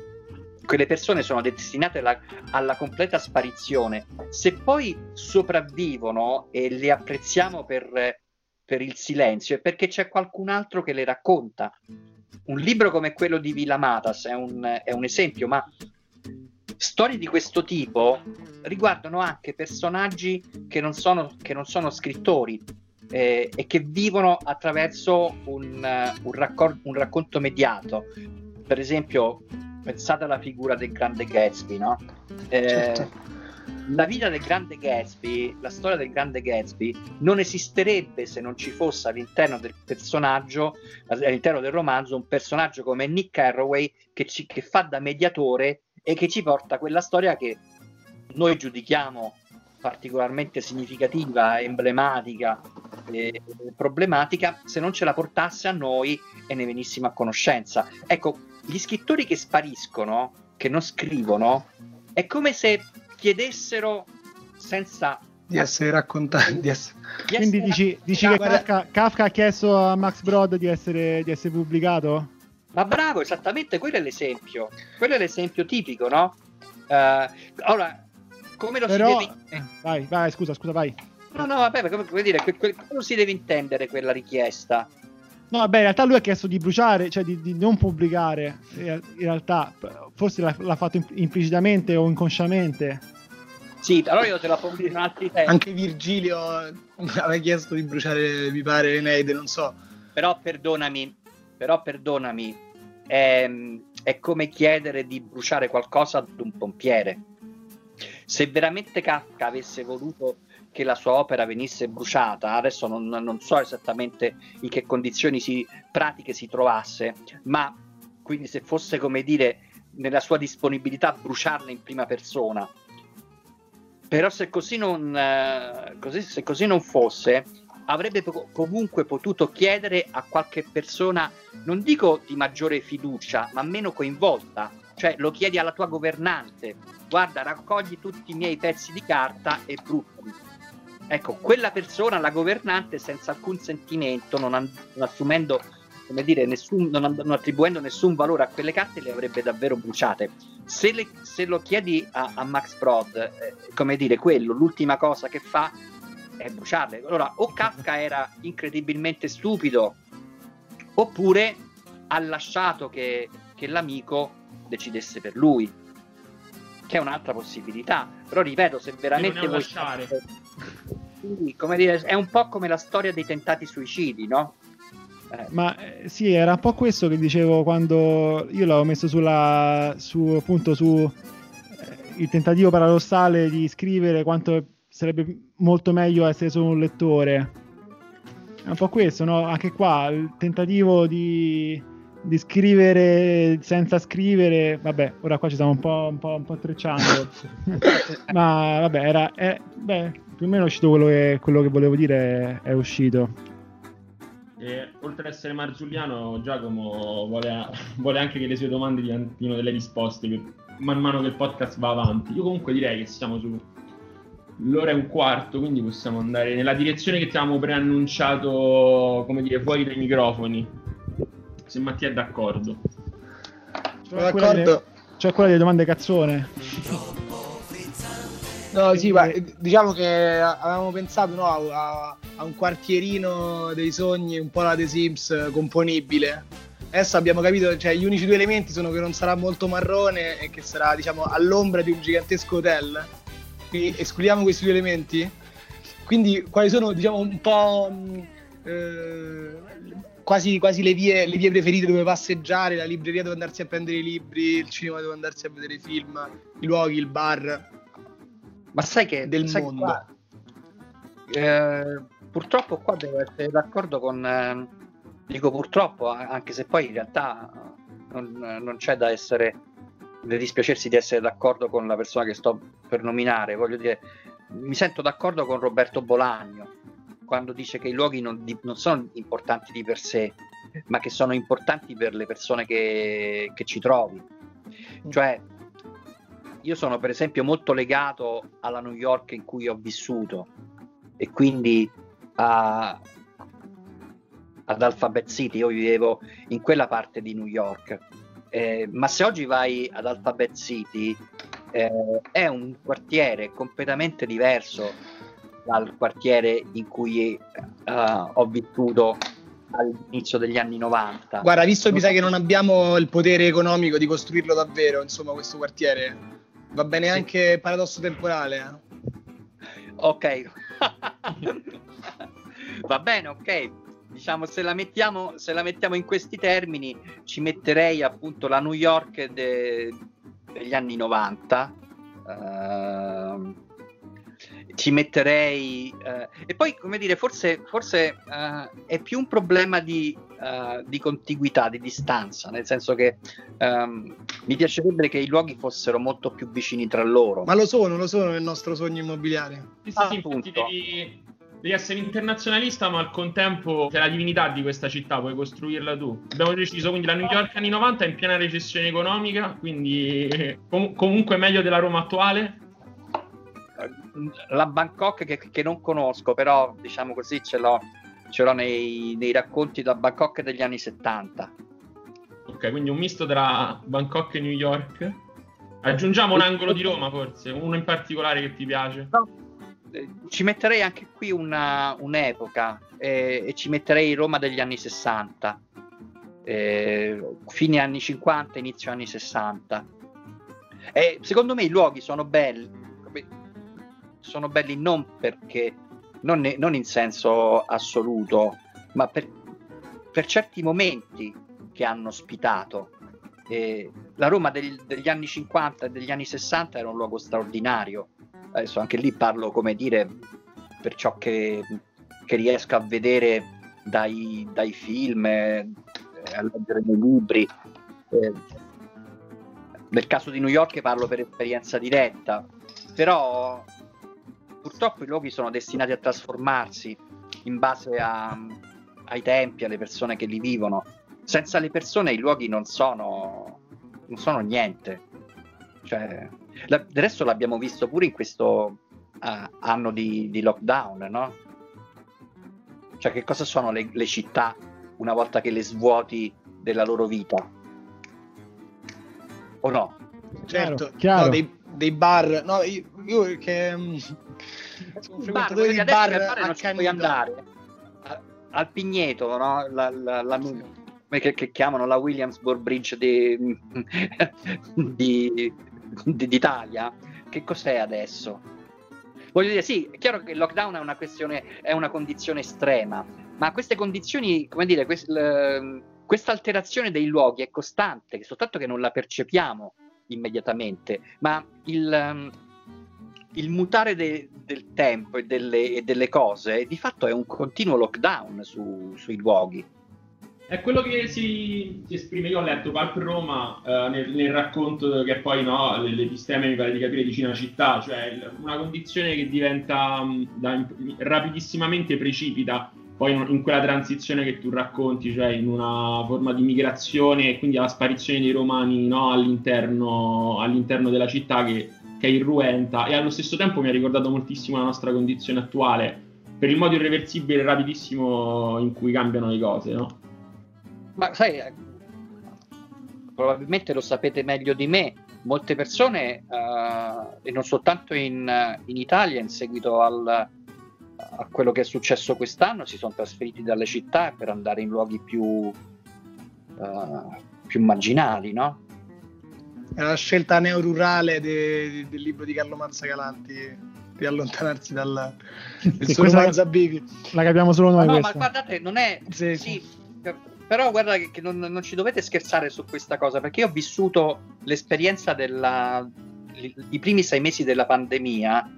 quelle persone sono destinate alla, alla, completa sparizione. Se poi sopravvivono e le apprezziamo per, per, il silenzio, è perché c'è qualcun altro che le racconta. Un libro come quello di Villa Matas è un, è un esempio, ma storie di questo tipo riguardano anche personaggi che non sono, che non sono scrittori. Eh, e che vivono attraverso un, un, raccor- un racconto mediato. Per esempio, pensate alla figura del grande Gatsby, no? Eh, certo. La vita del grande Gatsby, la storia del grande Gatsby, non esisterebbe se non ci fosse all'interno del personaggio, all'interno del romanzo, un personaggio come Nick Carraway che, ci, che fa da mediatore e che ci porta quella storia che noi giudichiamo particolarmente significativa, emblematica, e problematica, se non ce la portasse a noi e ne venissimo a conoscenza. Ecco, gli scrittori che spariscono, che non scrivono, è come se chiedessero senza di essere raccontati. Di essere... Di Quindi essere dici, dici che Kafka, Kafka, ha chiesto a Max Brod di essere, di essere pubblicato? Ma bravo, esattamente, quello è l'esempio. Quello è l'esempio tipico, no? Uh, ora, come lo Però... si deve... Eh, vai, vai, scusa, scusa, vai. No, no, vabbè, come, come dire, que, que, come si deve intendere quella richiesta? No, vabbè, in realtà lui ha chiesto di bruciare, cioè di, di non pubblicare. In realtà, forse l'ha, l'ha fatto implicitamente o inconsciamente. Sì, allora io te la pongo in altri tempi. Anche Virgilio aveva chiesto di bruciare, mi pare, Eneide, non so. Però perdonami, però perdonami, è, è come chiedere di bruciare qualcosa ad un pompiere. Se veramente Kafka avesse voluto che la sua opera venisse bruciata, adesso non, non so esattamente in che condizioni si, pratiche si trovasse, ma quindi se fosse come dire nella sua disponibilità bruciarla in prima persona. Però se così non, eh, così, se così non fosse, avrebbe po- comunque potuto chiedere a qualche persona, non dico di maggiore fiducia, ma meno coinvolta, cioè lo chiedi alla tua governante, guarda, raccogli tutti i miei pezzi di carta e bruciali. Ecco, quella persona, la governante, senza alcun sentimento, non, an- non assumendo, come dire, nessun, non, non, attribuendo nessun valore a quelle carte, le avrebbe davvero bruciate. Se, le, se lo chiedi a, a Max Brod, eh, come dire, quello, l'ultima cosa che fa è bruciarle. Allora, o Kafka era incredibilmente stupido, oppure ha lasciato che, che l'amico decidesse per lui, che è un'altra possibilità. Però ripeto, se veramente vuoi lasciare. Quindi, come dire, è un po' come la storia dei tentati suicidi, no? Eh. Ma eh, sì, era un po' questo che dicevo quando io l'avevo messo sulla su appunto su eh, il tentativo paradossale di scrivere quanto sarebbe molto meglio essere solo un lettore. È un po' questo, no? Anche qua il tentativo di di scrivere senza scrivere, vabbè, ora qua ci stiamo un po', un po', un po trecciando, ma vabbè, era, è, beh, più o meno è uscito quello che, quello che volevo dire, è, è uscito. E, oltre ad essere Marzulliano, Giacomo vuole, vuole, anche che le sue domande diventino delle risposte man mano che il podcast va avanti. Io comunque direi che siamo su l'ora e un quarto, quindi possiamo andare nella direzione che ti avevamo preannunciato, come dire, fuori dai microfoni se Mattia è d'accordo. Sono cioè d'accordo. Cioè quella delle domande cazzone. No, sì, ma diciamo che avevamo pensato no, a, a, un quartierino dei sogni, un po' la The Sims componibile. Adesso abbiamo capito, cioè gli unici due elementi sono che non sarà molto marrone e che sarà, diciamo, all'ombra di un gigantesco hotel. Quindi escludiamo questi due elementi. Quindi quali sono, diciamo, un po' eh, quasi, quasi le, vie, le, vie, preferite dove passeggiare, la libreria dove andarsi a prendere i libri, il cinema dove andarsi a vedere i film, i luoghi, il bar. Ma sai che del sai mondo. Qua, eh, purtroppo qua devo essere d'accordo con... Eh, dico purtroppo, anche se poi in realtà non, non c'è da essere da dispiacersi di essere d'accordo con la persona che sto per nominare, voglio dire, mi sento d'accordo con Roberto Bolagno quando dice che i luoghi non, di, non, sono importanti di per sé, ma che sono importanti per le persone che, che ci trovi. Cioè, io sono per esempio molto legato alla New York in cui ho vissuto e quindi a, ad Alphabet City, io vivevo in quella parte di New York. Eh, ma se oggi vai ad Alphabet City eh, è un quartiere completamente diverso dal quartiere in cui uh, ho vissuto all'inizio degli anni 90. Guarda, visto che mi sa che non abbiamo il potere economico di costruirlo davvero, insomma, questo quartiere, va bene sì. anche paradosso temporale. Eh? Ok. va bene, ok. Diciamo, se la, mettiamo, se la mettiamo in questi termini, ci metterei appunto la New York de, degli anni 90. Uh, ci metterei eh, e poi come dire forse, forse eh, è più un problema di, uh, di, contiguità di distanza nel senso che um, mi piacerebbe che i luoghi fossero molto più vicini tra loro. Ma lo sono lo sono nel nostro sogno immobiliare. Sì, sì, infatti devi, devi essere internazionalista ma al contempo sei la divinità di questa città puoi costruirla tu. Abbiamo deciso quindi la New York anni 90 è in piena recessione economica quindi com- comunque meglio della Roma attuale la Bangkok che, che, non conosco, però diciamo così ce l'ho, ce l'ho nei, nei, racconti da Bangkok degli anni 70. Ok, quindi un misto tra Bangkok e New York. Aggiungiamo un angolo di Roma forse, uno in particolare che ti piace. No, eh, ci metterei anche qui una, un'epoca eh, e ci metterei Roma degli anni 60, eh, fine anni 50, inizio anni 60. E secondo me i luoghi sono belli, sono belli non perché, non, ne, non in senso assoluto, ma per, per, certi momenti che hanno ospitato. E la Roma del, degli anni 50 e degli anni 60 era un luogo straordinario. Adesso anche lì parlo, come dire, per ciò che, che riesco a vedere dai, dai film, eh, a leggere nei libri. Eh, nel caso di New York parlo per esperienza diretta, però purtroppo i luoghi sono destinati a trasformarsi in base a, ai tempi, alle persone che li vivono. Senza le persone i luoghi non sono, non sono niente. Cioè, la, del resto l'abbiamo visto pure in questo uh, anno di, di, lockdown, no? Cioè, che cosa sono le, le città una volta che le svuoti della loro vita? O no? Certo, chiaro. No, dei, dei bar. No, io, io che um, sono un frequentatore di bar, bar non ci puoi andare. Al Pigneto, no? La, la, la, che, che, chiamano la Williamsburg Bridge di, di, di, d'Italia. Che cos'è adesso? Voglio dire, sì, è chiaro che il lockdown è una questione, è una condizione estrema, ma queste condizioni, come dire, quest, questa alterazione dei luoghi è costante, soltanto che non la percepiamo immediatamente, ma il, um, il mutare de, del tempo e delle, e delle, cose di fatto è un continuo lockdown su, sui luoghi. È quello che si, si, esprime, io ho letto Palp Roma eh, nel, nel, racconto che poi no, l'episteme mi pare di capire di Cinecittà, cioè una condizione che diventa da, rapidissimamente precipita poi in quella transizione che tu racconti, cioè in una forma di migrazione e quindi alla sparizione dei romani no, all'interno, all'interno, della città che, che, è irruenta e allo stesso tempo mi ha ricordato moltissimo la nostra condizione attuale per il modo irreversibile e rapidissimo in cui cambiano le cose, no? Ma sai, eh, probabilmente lo sapete meglio di me, molte persone, uh, e non soltanto in, in Italia, in seguito al a quello che è successo quest'anno si sono trasferiti dalle città per andare in luoghi più, uh, più marginali, no? È la scelta neorurale de, de, del libro di Carlo Mazzacalanti di allontanarsi dal suo Mazzabivi. La capiamo solo noi. No, questa. ma guardate, non è... Sì, sì, però guarda che, che non, non, ci dovete scherzare su questa cosa, perché io ho vissuto l'esperienza della... i primi sei mesi della pandemia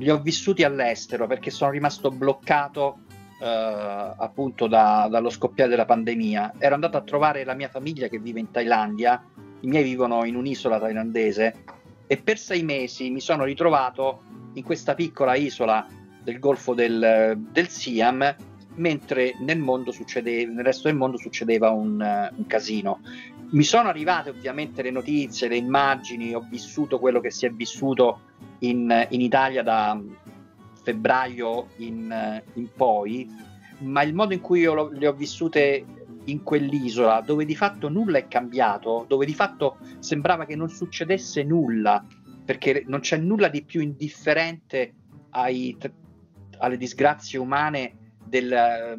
li ho vissuti all'estero perché sono rimasto bloccato eh, appunto da, dallo scoppiare della pandemia. Ero andato a trovare la mia famiglia che vive in Thailandia, i miei vivono in un'isola thailandese e per sei mesi mi sono ritrovato in questa piccola isola del golfo del, del Siam mentre nel, mondo succedeva, nel resto del mondo succedeva un, un casino. Mi sono arrivate ovviamente le notizie, le immagini, ho vissuto quello che si è vissuto in, in Italia da febbraio in, in, poi, ma il modo in cui io lo, le ho vissute in quell'isola, dove di fatto nulla è cambiato, dove di fatto sembrava che non succedesse nulla, perché non c'è nulla di più indifferente ai, alle disgrazie umane del,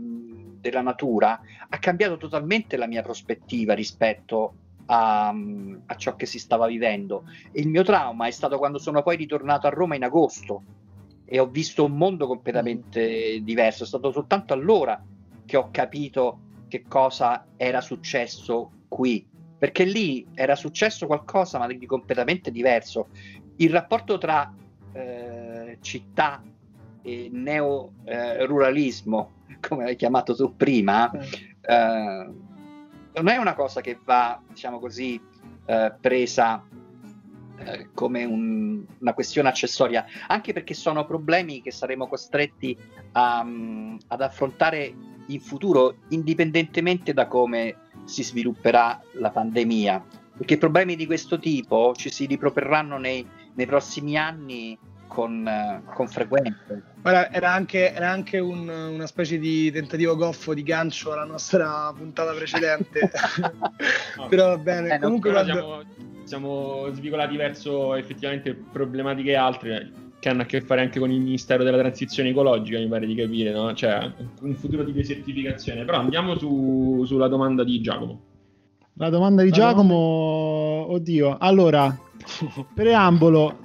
della natura, ha cambiato totalmente la mia prospettiva rispetto a, a, ciò che si stava vivendo. E il mio trauma è stato quando sono poi ritornato a Roma in agosto e ho visto un mondo completamente diverso. È stato soltanto allora che ho capito che cosa era successo qui, perché lì era successo qualcosa ma di completamente diverso. Il rapporto tra eh, città e neo-ruralismo, eh, come l'hai chiamato tu prima, eh, non è una cosa che va, diciamo così, eh, presa eh, come un, una questione accessoria, anche perché sono problemi che saremo costretti a, um, ad affrontare in futuro, indipendentemente da come si svilupperà la pandemia, perché problemi di questo tipo ci si riproporranno nei, nei prossimi anni con, uh, con frequenza. Guarda, era anche, era anche un, una specie di tentativo goffo di gancio alla nostra puntata precedente. no, però va bene. Eh, Comunque, quando... siamo, siamo svicolati verso effettivamente problematiche altre che hanno a che fare anche con il Ministero della Transizione Ecologica, mi pare di capire, no? Cioè, un futuro di desertificazione. Però andiamo su, sulla domanda di Giacomo. La domanda di La Giacomo, domanda... oddio, allora, preambolo,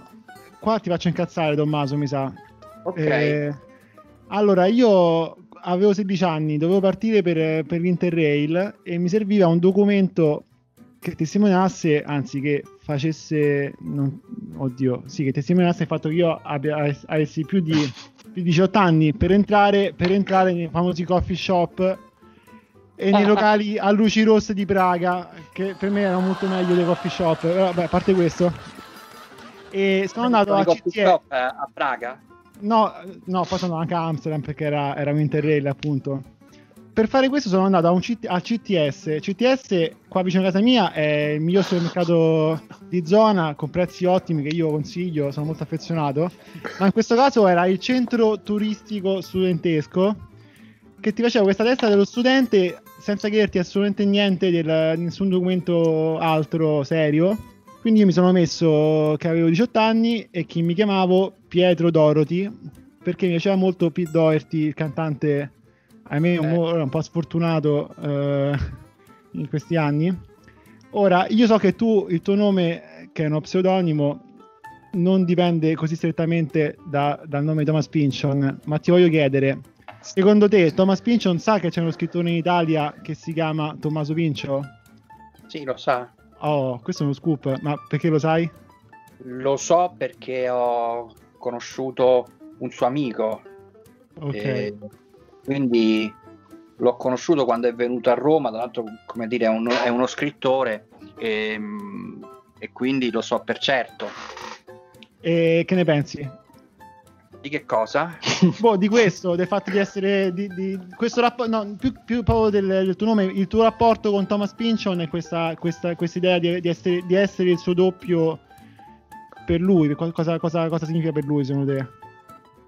qua ti faccio incazzare Tommaso, mi sa. Ok. Eh, allora, io avevo 16 anni, dovevo partire per, per l'Interrail e mi serviva un documento che testimoniasse, anzi che facesse, non, oddio, sì, che testimoniasse il fatto che io abbia, avessi più di, più di 18 anni per entrare, per entrare nei famosi coffee shop e nei locali a luci rosse di Praga, che per me erano molto meglio dei coffee shop. Però, vabbè, a parte questo, e sono andato a CTS eh, a Praga? No, no, poi sono anche a Amsterdam perché era, era un Interrail appunto per fare questo sono andato a, un C- a CTS. CTS qua vicino a casa mia è il miglior supermercato di zona con prezzi ottimi che io consiglio, sono molto affezionato. Ma in questo caso era il centro turistico studentesco che ti faceva questa testa dello studente senza chiederti assolutamente niente, del, nessun documento altro serio. Quindi io mi sono messo che avevo 18 anni e che mi chiamavo Pietro Dorothy perché mi piaceva molto Pete Doherty, il cantante ahimè eh. un, un po' sfortunato eh, in questi anni. Ora, io so che tu, il tuo nome, che è uno pseudonimo, non dipende così strettamente da, dal nome di Thomas Pinchon, ma ti voglio chiedere, secondo te Thomas Pinchon sa che c'è uno scrittore in Italia che si chiama Tommaso Pincio? Sì, lo sa. Oh, questo è uno scoop, ma perché lo sai? Lo so perché ho conosciuto un suo amico. Ok. E quindi l'ho conosciuto quando è venuto a Roma, tra l'altro come dire è uno, è uno scrittore e, ehm, e, quindi lo so per certo. E che ne pensi? Di che cosa? boh, di questo, del fatto di essere di, di questo rapporto, no, più, più proprio del, del, tuo nome, il tuo rapporto con Thomas Pynchon e questa, questa, questa idea di, di, essere, di essere il suo doppio per lui, cosa, cosa, cosa significa per lui secondo te?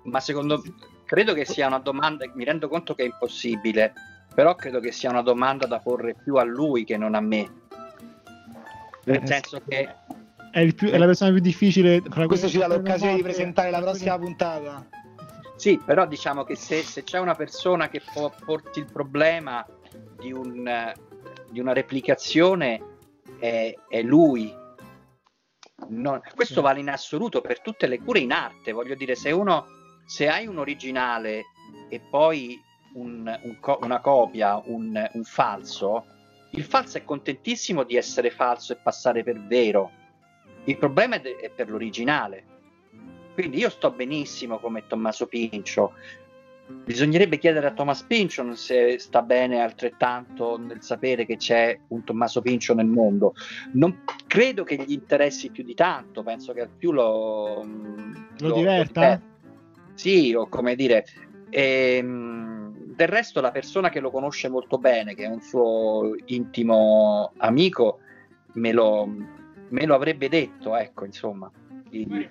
Ma secondo Credo che sia una domanda, mi rendo conto che è impossibile, però credo che sia una domanda da porre più a lui che non a me. Nel eh, senso che... È, più, è, la persona più difficile. Questo ci dà l'occasione di presentare la prossima puntata. Sì, però diciamo che se, se c'è una persona che può porti il problema di, un, di una replicazione, è, è lui. Non, questo vale in assoluto per tutte le cure in arte. Voglio dire, se uno se hai un originale e poi un, un co- una copia, un, un, falso, il falso è contentissimo di essere falso e passare per vero. Il problema è, de- è per l'originale. Quindi io sto benissimo come Tommaso Pincio. Bisognerebbe chiedere a Thomas Pincio se sta bene altrettanto nel sapere che c'è un Tommaso Pincio nel mondo. Non credo che gli interessi più di tanto, penso che al più lo, lo, lo diverta. Lo sì, o come dire, ehm, del resto la persona che lo conosce molto bene, che è un suo intimo amico, me lo, me lo avrebbe detto, ecco, insomma. Quindi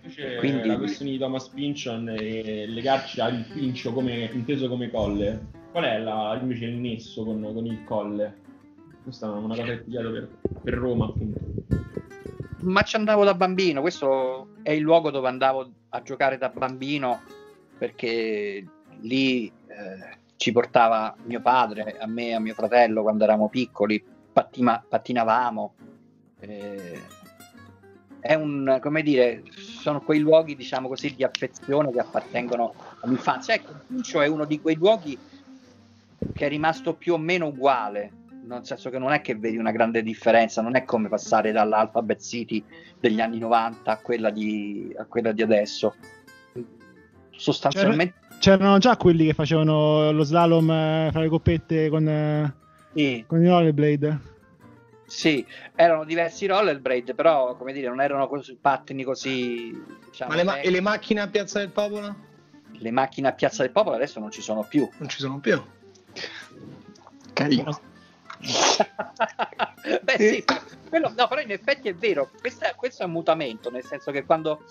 la questione di Thomas Pinchon e legarci al pincio come, inteso come colle. Qual è la, invece il nesso con, con il colle? Questa è una cosa che studiato per, per Roma, appunto. Ma ci andavo da bambino, questo è il luogo dove andavo a giocare da bambino perché lì eh, ci portava mio padre, a me e a mio fratello quando eravamo piccoli, pattima, pattinavamo. Eh, è un, come dire, sono quei luoghi, diciamo così, di affezione che appartengono all'infanzia. Ecco, il Pincio è uno di quei luoghi che è rimasto più o meno uguale, nel senso che non è che vedi una grande differenza, non è come passare dall'Alphabet City degli anni 90 a quella di, a quella di adesso sostanzialmente c'erano già quelli che facevano lo slalom eh, fra le coppette con, eh, Sì, con i rollerblade. sì, erano diversi rollerblade, però come dire, non erano così, pattini così. Diciamo, Ma le, ma- eh, e le macchine a Piazza del Popolo? le macchine a Piazza del Popolo adesso non ci sono più. Non ci sono più. Carino. Beh sì, quello- no, però in effetti è vero, questo è, questo è un mutamento, nel senso che quando,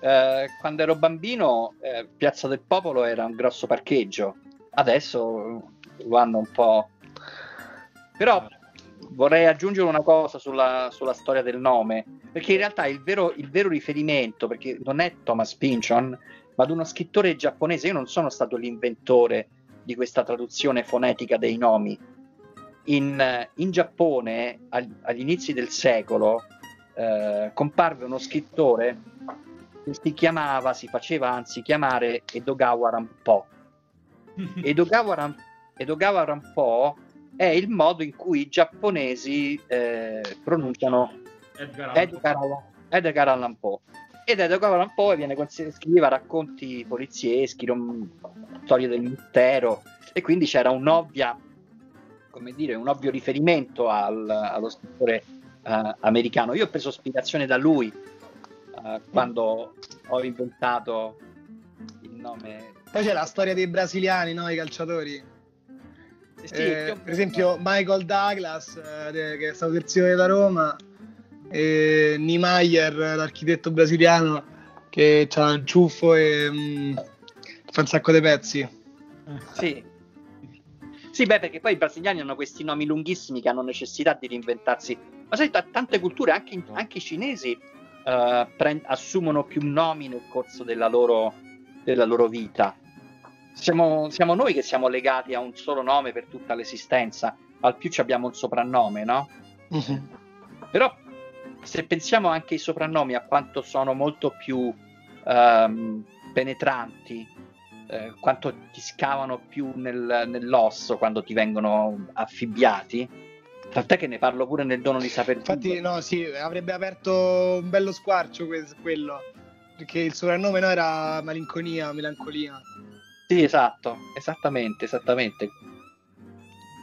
eh, quando ero bambino eh, Piazza del Popolo era un grosso parcheggio, adesso lo hanno un po'... Però vorrei aggiungere una cosa sulla, sulla storia del nome, perché in realtà il vero, il vero riferimento, perché non è Thomas Pynchon, ma ad uno scrittore giapponese, io non sono stato l'inventore di questa traduzione fonetica dei nomi, in, in Giappone ag- agli inizi del secolo eh, comparve uno scrittore che si chiamava, si faceva anzi chiamare Edogawa Rampo. Edogawa, Ram- Edogawa Rampo è il modo in cui i giapponesi eh, pronunciano Edgar Edgar Edgar Allan Poe. Ed Edgar Allan Poe viene scriveva racconti polizieschi, storie del mistero, e quindi c'era un'ovvia, come dire, un ovvio riferimento al- allo scrittore eh, americano. Io ho preso ispirazione da lui eh, quando ho inventato il nome. Poi c'è la storia dei brasiliani, no? I calciatori. Sì, Eh, più o per esempio Michael Douglas, eh, che è stato terzino della Roma, e Niemeyer, l'architetto brasiliano, che ha il ciuffo e mm, fa un sacco di pezzi. Sì. Sì, beh, perché poi i brasiliani hanno questi nomi lunghissimi che hanno necessità di reinventarsi. Ma sai, t- tante culture, anche, in- anche i cinesi, eh, pre- assumono più nomi nel corso della loro, della loro vita. Siamo, siamo noi che siamo legati a un solo nome per tutta l'esistenza, al più ci abbiamo un soprannome, no? Mhm. Però se pensiamo anche ai soprannomi, a quanto sono molto più ehm, penetranti, eh, quanto ti scavano più nel- nell'osso quando ti vengono affibbiati, tant'è che ne parlo pure nel dono di saper Infatti, dire. no, sì, avrebbe aperto un bello squarcio que- quello. Perché il soprannome no era malinconia, melancolia. Sì, esatto, esattamente, esattamente.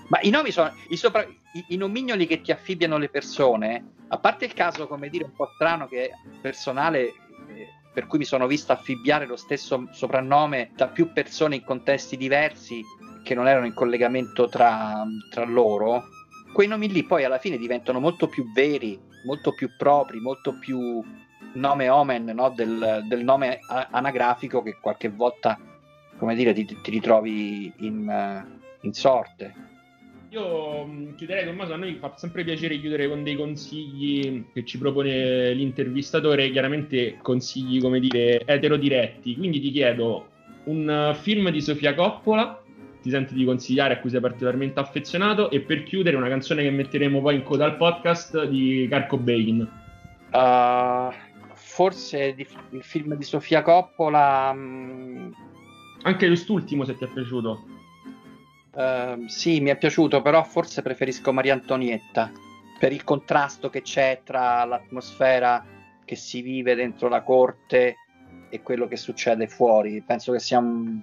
Ma i nomi sono i, sopra- i- i nomignoli che ti affibbiano le persone, a parte il caso, come dire, un po' strano che personale, eh, per cui mi sono visto affibbiare lo stesso soprannome da più persone in contesti diversi che non erano in collegamento tra, tra loro, quei nomi lì poi alla fine diventano molto più veri, molto più propri, molto più nome omen no? del, del nome anagrafico che qualche volta come dire, ti, ti ritrovi in, eh, in sorte. Io mh, chiuderei Tommaso, a noi fa sempre piacere chiudere con dei consigli che ci propone l'intervistatore, chiaramente consigli come dire eterodiretti, quindi ti chiedo un film di Sofia Coppola, ti senti di consigliare a cui sei particolarmente affezionato e per chiudere una canzone che metteremo poi in coda al podcast di Carco Bain. Uh, forse di- il film di Sofia Coppola, mm, Anche quest'ultimo se ti è piaciuto. Ehm, sì, mi è piaciuto, però forse preferisco Maria Antonietta per il contrasto che c'è tra l'atmosfera che si vive dentro la corte e quello che succede fuori. Penso che sia un...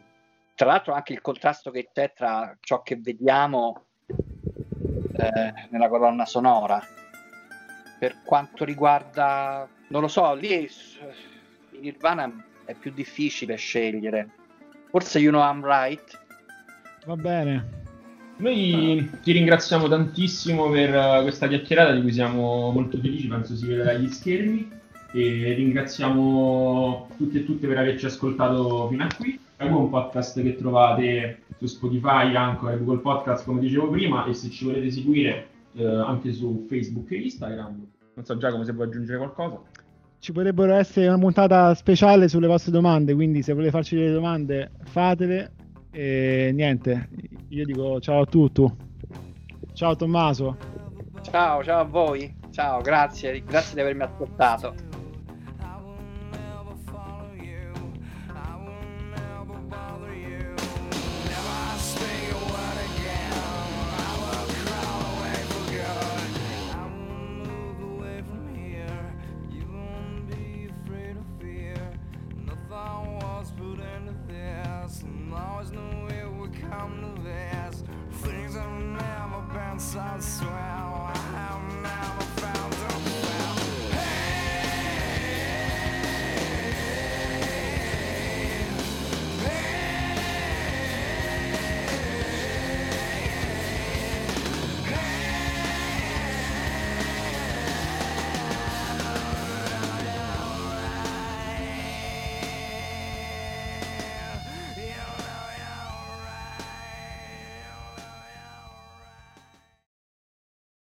Tra l'altro anche il contrasto che c'è tra ciò che vediamo eh, nella colonna sonora. Per quanto riguarda, non lo so, lì è- in Nirvana è più difficile scegliere. Forse You Know I'm Right. Va bene. Noi ti ringraziamo tantissimo per uh, questa chiacchierata di cui siamo molto felici, penso si veda dagli schermi e ringraziamo tutti e tutte per averci ascoltato fino a qui. È un podcast che trovate su Spotify, Anchor e Google Podcast come dicevo prima e se ci volete seguire eh, anche su Facebook e Instagram. Non so Giacomo se vuoi aggiungere qualcosa. Ci potrebbero essere una puntata speciale sulle vostre domande, quindi se volete farci delle domande fatele. E niente, io dico ciao a tutti. Ciao Tommaso. Ciao, ciao a voi. Ciao, grazie, grazie di avermi ascoltato.